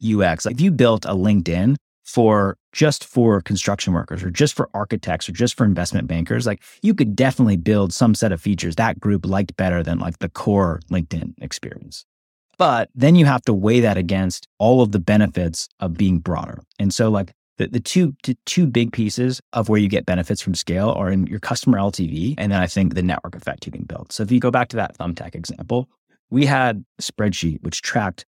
UX, like if you built a LinkedIn for just for construction workers or just for architects or just for investment bankers, like you could definitely build some set of features that group liked better than like the core LinkedIn experience. But then you have to weigh that against all of the benefits of being broader. And so, like, the, the two the two big pieces of where you get benefits from scale are in your customer LTV and then I think the network effect you can build. So if you go back to that Thumbtack example, we had a spreadsheet which tracked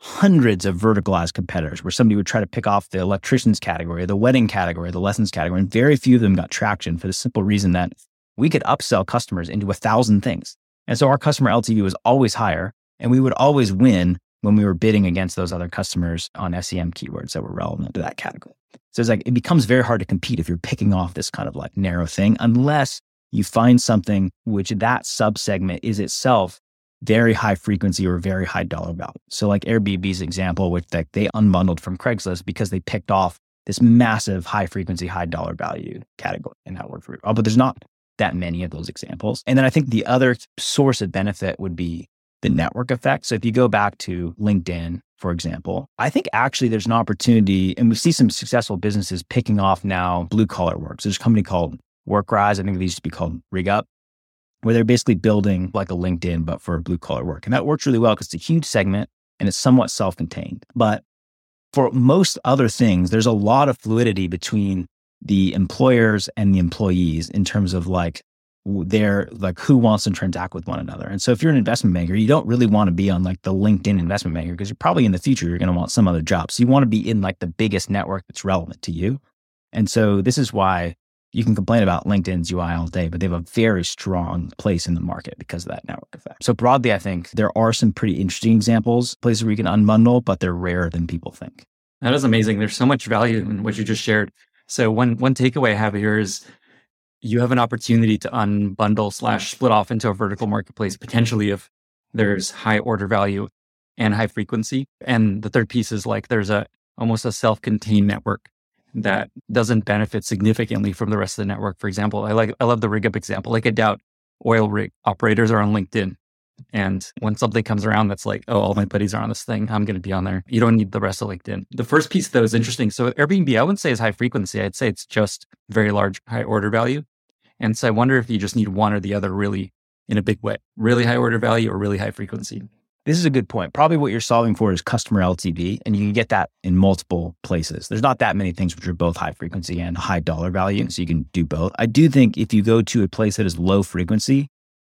hundreds of verticalized competitors where somebody would try to pick off the electricians category, the wedding category, the lessons category, and very few of them got traction for the simple reason that we could upsell customers into a thousand things. And so our customer LTV was always higher and we would always win when we were bidding against those other customers on SEM keywords that were relevant to that category. So it's like it becomes very hard to compete if you're picking off this kind of like narrow thing, unless you find something which that subsegment is itself very high frequency or very high dollar value. So like Airbnb's example, which like they unbundled from Craigslist because they picked off this massive high frequency, high dollar value category and that worked really well. But there's not that many of those examples. And then I think the other source of benefit would be the network effect. So if you go back to LinkedIn, for example, I think actually there's an opportunity, and we see some successful businesses picking off now blue collar work. So there's a company called Workrise. I think they used to be called RigUp, where they're basically building like a LinkedIn, but for blue collar work. And that works really well because it's a huge segment and it's somewhat self contained. But for most other things, there's a lot of fluidity between the employers and the employees in terms of like they're like who wants to transact with one another. And so if you're an investment banker, you don't really want to be on like the LinkedIn investment banker because you're probably in the future you're going to want some other job. So you want to be in like the biggest network that's relevant to you. And so this is why you can complain about LinkedIn's UI all day, but they have a very strong place in the market because of that network effect. So broadly, I think there are some pretty interesting examples, places where you can unbundle, but they're rarer than people think.
That is amazing. There's so much value in what you just shared. So one one takeaway I have here is you have an opportunity to unbundle slash split off into a vertical marketplace potentially if there's high order value and high frequency. And the third piece is like there's a almost a self-contained network that doesn't benefit significantly from the rest of the network. For example, I like I love the RigUp example. Like I doubt oil rig operators are on LinkedIn. And when something comes around that's like, oh, all my buddies are on this thing, I'm going to be on there. You don't need the rest of LinkedIn. The first piece, though, is interesting. So Airbnb, I wouldn't say is high frequency. I'd say it's just very large, high order value. And so I wonder if you just need one or the other really in a big way, really high order value or really high frequency.
This is a good point. Probably what you're solving for is customer LTV, and you can get that in multiple places. There's not that many things which are both high frequency and high dollar value, so you can do both. I do think if you go to a place that is low frequency,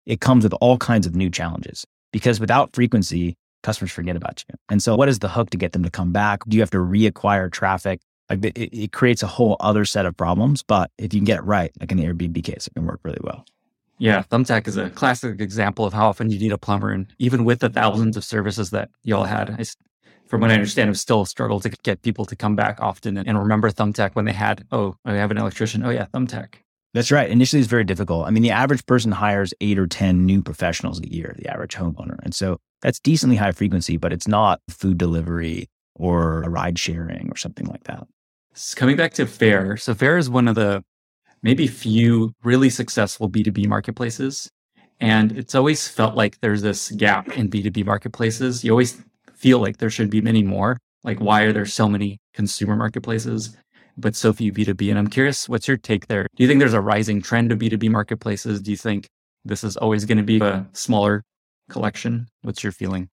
it comes with all kinds of new challenges because without frequency, customers forget about you. And so, what is the hook to get them to come back? Do you have to reacquire traffic? Like it, it creates a whole other set of problems. But if you can get it right, like in the Airbnb case, it can work really well.
Yeah, Thumbtack is a classic example of how often you need a plumber, and even with the thousands of services that y'all had, I from what I understand, it was still a struggle to get people to come back often and, and remember Thumbtack when they had, oh, I have an electrician. Oh, yeah, Thumbtack.
That's right. Initially, it's very difficult. I mean, the average person hires eight or 10 new professionals a year, the average homeowner. And so that's decently high frequency, but it's not food delivery or a ride sharing or something like that.
Coming back to Faire. So Faire is one of the maybe few really successful B2B marketplaces. And it's always felt like there's this gap in B2B marketplaces. You always feel like there should be many more. Like, why are there so many consumer marketplaces, but so few B2B? And I'm curious, what's your take there? Do you think there's a rising trend of B2B marketplaces? Do you think this is always going to be a smaller collection? What's your feeling?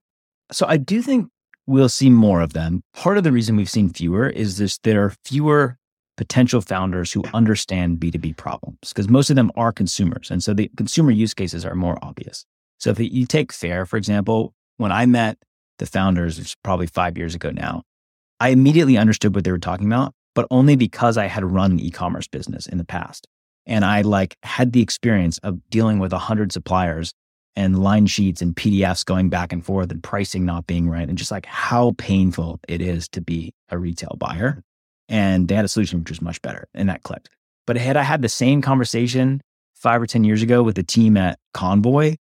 So I do think we'll see more of them. Part of the reason we've seen fewer is this there are fewer potential founders who understand B2B problems because most of them are consumers. And so the consumer use cases are more obvious. So if you take Faire, for example, when I met the founders, which probably five years ago now, I immediately understood what they were talking about, but only because I had run an e-commerce business in the past. And I like had the experience of dealing with a hundred suppliers and line sheets and PDFs going back and forth and pricing not being right and just like how painful it is to be a retail buyer. And they had a solution which was much better and that clicked. But had I had the same conversation five or 10 years ago with the team at Convoy,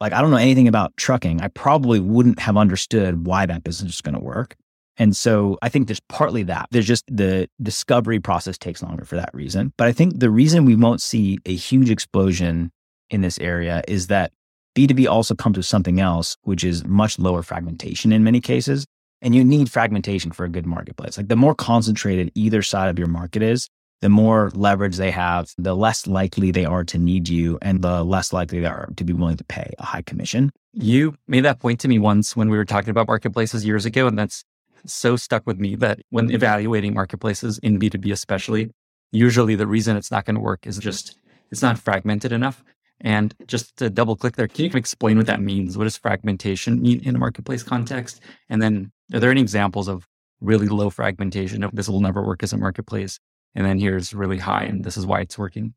like I don't know anything about trucking, I probably wouldn't have understood why that business is going to work. And so I think there's partly that. There's just the discovery process takes longer for that reason. But I think the reason we won't see a huge explosion in this area is that B2B also comes with something else, which is much lower fragmentation in many cases. And you need fragmentation for a good marketplace. Like the more concentrated either side of your market is, the more leverage they have, the less likely they are to need you and the less likely they are to be willing to pay a high commission.
You made that point to me once when we were talking about marketplaces years ago. And that's so stuck with me that when evaluating marketplaces in B2B, especially, usually the reason it's not going to work is just it's not fragmented enough. And just to double click there, can you explain what that means? What does fragmentation mean in a marketplace context? And then are there any examples of really low fragmentation of this will never work as a marketplace? And then here's really high, and this is why it's working.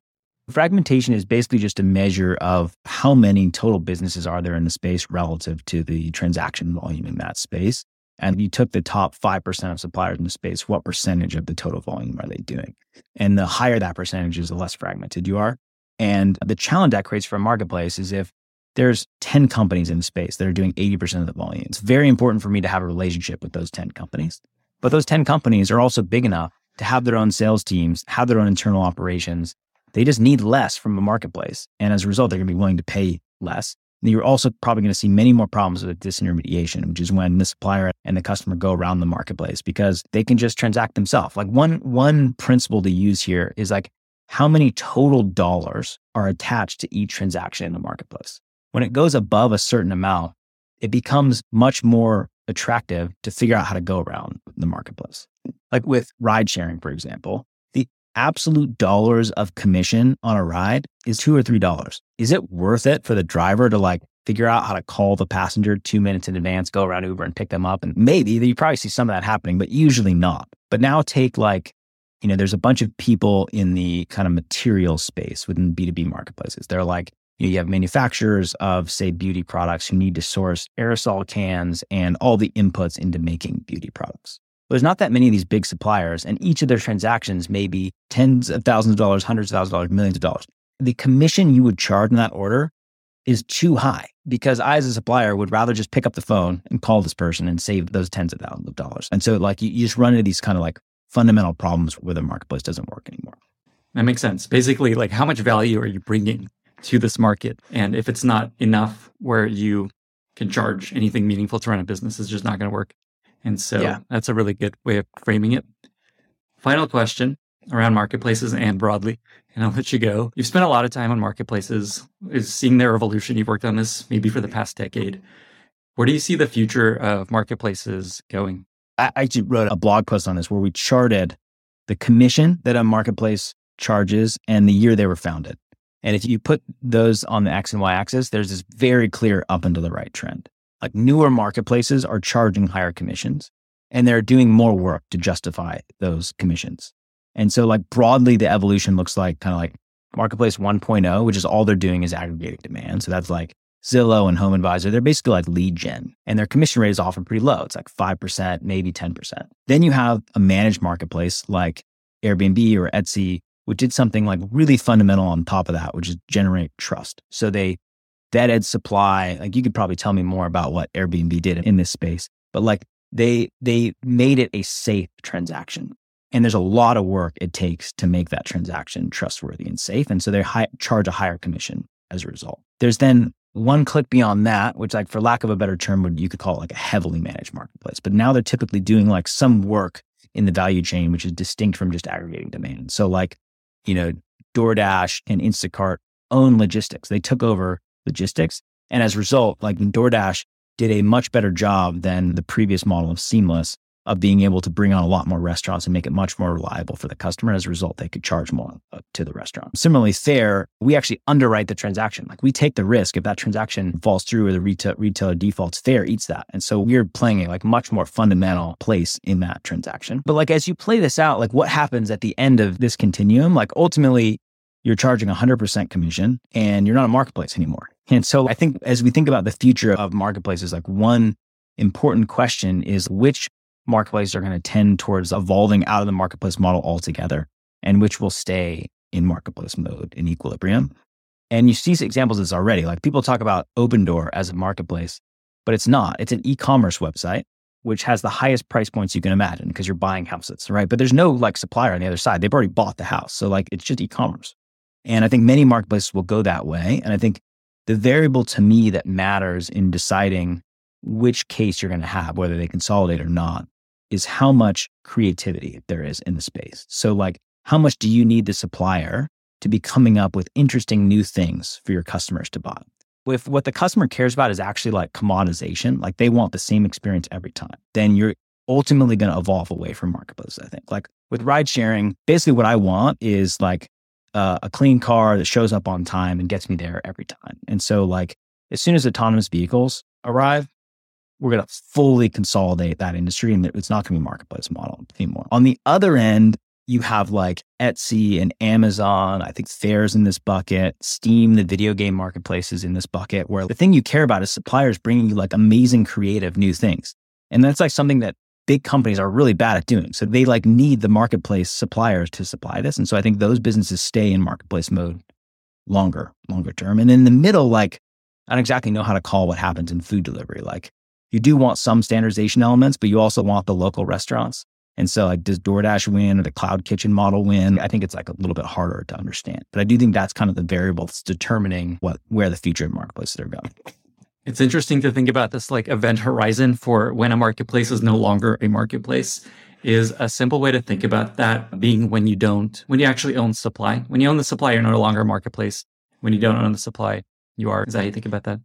Fragmentation is basically just a measure of how many total businesses are there in the space relative to the transaction volume in that space. And you took the top 5% of suppliers in the space, what percentage of the total volume are they doing? And the higher that percentage is, the less fragmented you are. And the challenge that creates for a marketplace is if there's 10 companies in the space that are doing 80% of the volume, it's very important for me to have a relationship with those 10 companies. But those 10 companies are also big enough to have their own sales teams, have their own internal operations. They just need less from a marketplace. And as a result, they're going to be willing to pay less. You're also probably going to see many more problems with disintermediation, which is when the supplier and the customer go around the marketplace because they can just transact themselves. Like one, one principle to use here is like how many total dollars are attached to each transaction in the marketplace. When it goes above a certain amount, it becomes much more attractive to figure out how to go around the marketplace. Like with ride sharing, for example, absolute dollars of commission on a ride is two or three dollars. Is it worth it for the driver to like figure out how to call the passenger two minutes in advance, go around Uber and pick them up? And maybe you probably see some of that happening, but usually not. But now take like you know, there's a bunch of people in the kind of material space within B2B marketplaces. They're like, you, know, you have manufacturers of, say, beauty products who need to source aerosol cans and all the inputs into making beauty products. There's not that many of these big suppliers, and each of their transactions may be tens of thousands of dollars, hundreds of thousands of dollars, millions of dollars. The commission you would charge in that order is too high because I, as a supplier, would rather just pick up the phone and call this person and save those tens of thousands of dollars. And so, like, you, you just run into these kind of like fundamental problems where the marketplace doesn't work anymore.
That makes sense. Basically, like how much value are you bringing to this market? And if it's not enough where you can charge anything meaningful to run a business, it's just not going to work. And so yeah. that's a really good way of framing it. Final question around marketplaces and broadly, and I'll let you go. You've spent a lot of time on marketplaces, is seeing their evolution. You've worked on this maybe for the mm-hmm. past decade. Where do you see the future of marketplaces going?
I actually wrote a blog post on this where we charted the commission that a marketplace charges and the year they were founded. And if you put those on the X and Y axis, there's this very clear up and to the right trend. Like newer marketplaces are charging higher commissions and they're doing more work to justify those commissions. And so, like broadly, the evolution looks like kind of like marketplace 1.0, which is all they're doing is aggregating demand. So that's like Zillow and Home Advisor, they're basically like lead gen, and their commission rate is often pretty low. It's like 5%, maybe 10%. Then you have a managed marketplace like Airbnb or Etsy, which did something like really fundamental on top of that, which is generate trust. So they vetted supply. Like you could probably tell me more about what Airbnb did in this space, but like they they made it a safe transaction. And there's a lot of work it takes to make that transaction trustworthy and safe. And so they charge a higher commission as a result. There's then one click beyond that, which like for lack of a better term, would you could call it like a heavily managed marketplace. But now they're typically doing like some work in the value chain, which is distinct from just aggregating demand. So like, you know, DoorDash and Instacart own logistics. They took over logistics. And as a result, like DoorDash did a much better job than the previous model of Seamless of being able to bring on a lot more restaurants and make it much more reliable for the customer. As a result, they could charge more uh, to the restaurant. Similarly, Faire, we actually underwrite the transaction. Like we take the risk if that transaction falls through or the retail, retailer defaults, Faire eats that. And so we're playing a like much more fundamental place in that transaction. But like as you play this out, like what happens at the end of this continuum? Like ultimately, you're charging 100% commission and you're not a marketplace anymore. And so I think as we think about the future of marketplaces, like one important question is which marketplaces are going to tend towards evolving out of the marketplace model altogether and which will stay in marketplace mode in equilibrium. And you see examples of this already. Like people talk about Opendoor as a marketplace, but it's not. It's an e-commerce website which has the highest price points you can imagine because you're buying houses, right? But there's no like supplier on the other side. They've already bought the house. So like it's just e-commerce. And I think many marketplaces will go that way. And I think the variable to me that matters in deciding which case you're going to have, whether they consolidate or not, is how much creativity there is in the space. So, like, how much do you need the supplier to be coming up with interesting new things for your customers to buy? If what the customer cares about is actually like commoditization, like they want the same experience every time, then you're ultimately going to evolve away from marketplaces. I think, like with ride sharing, basically what I want is like uh, a clean car that shows up on time and gets me there every time. And so, like, as soon as autonomous vehicles arrive, we're going to fully consolidate that industry and it's not going to be marketplace model anymore. On the other end, you have like Etsy and Amazon. I think Faire's in this bucket. Steam, the video game marketplace, is in this bucket where the thing you care about is suppliers bringing you like amazing, creative new things. And that's like something that big companies are really bad at doing. So they like need the marketplace suppliers to supply this. And so I think those businesses stay in marketplace mode longer, longer term. And in the middle, like I don't exactly know how to call what happens in food delivery. Like you do want some standardization elements, but you also want the local restaurants. And so like does DoorDash win or the cloud kitchen model win? I think it's like a little bit harder to understand. But I do think that's kind of the variable that's determining what where the future of marketplaces are going.
It's interesting to think about this like event horizon for when a marketplace is no longer a marketplace is a simple way to think about that being when you don't, when you actually own supply. When you own the supply, you're no longer a marketplace. When you don't own the supply, you are. Is that how you think about that?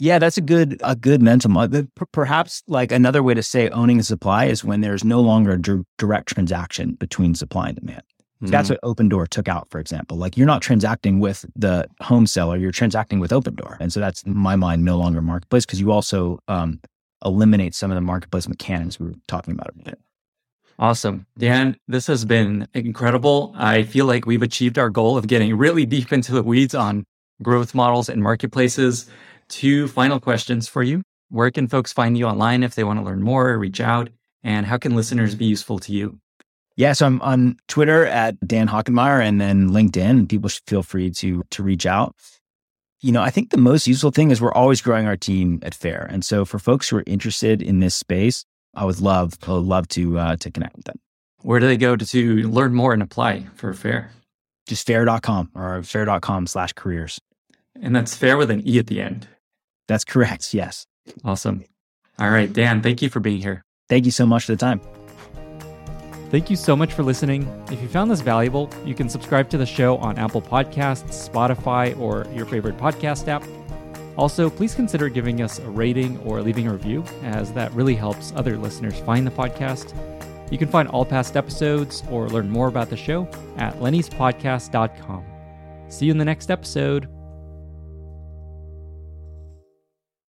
Yeah, that's a good a good mental model. Perhaps like another way to say owning a supply is when there's no longer a direct transaction between supply and demand. Mm-hmm. That's what Opendoor took out, for example. Like you're not transacting with the home seller, you're transacting with Opendoor. And so that's in my mind no longer marketplace because you also um, eliminate some of the marketplace mechanics we were talking about.
Awesome. Dan, this has been incredible. I feel like we've achieved our goal of getting really deep into the weeds on growth models and marketplaces. Two final questions for you. Where can folks find you online if they want to learn more, reach out? And how can listeners be useful to you?
Yeah, so I'm on Twitter at Dan Hockenmaier and then LinkedIn. And people should feel free to to reach out. You know, I think the most useful thing is we're always growing our team at Faire, and so for folks who are interested in this space, I would love I would love to uh, to connect with them.
Where do they go to, to learn more and apply for Faire?
Just faire.com or faire.com slash careers.
And that's fair with an E at the end.
That's correct. Yes.
Awesome. All right, Dan, thank you for being here.
Thank you so much for the time.
Thank you so much for listening. If you found this valuable, you can subscribe to the show on Apple Podcasts, Spotify, or your favorite podcast app. Also, please consider giving us a rating or leaving a review, as that really helps other listeners find the podcast. You can find all past episodes or learn more about the show at lennyspodcast.com. See you in the next episode.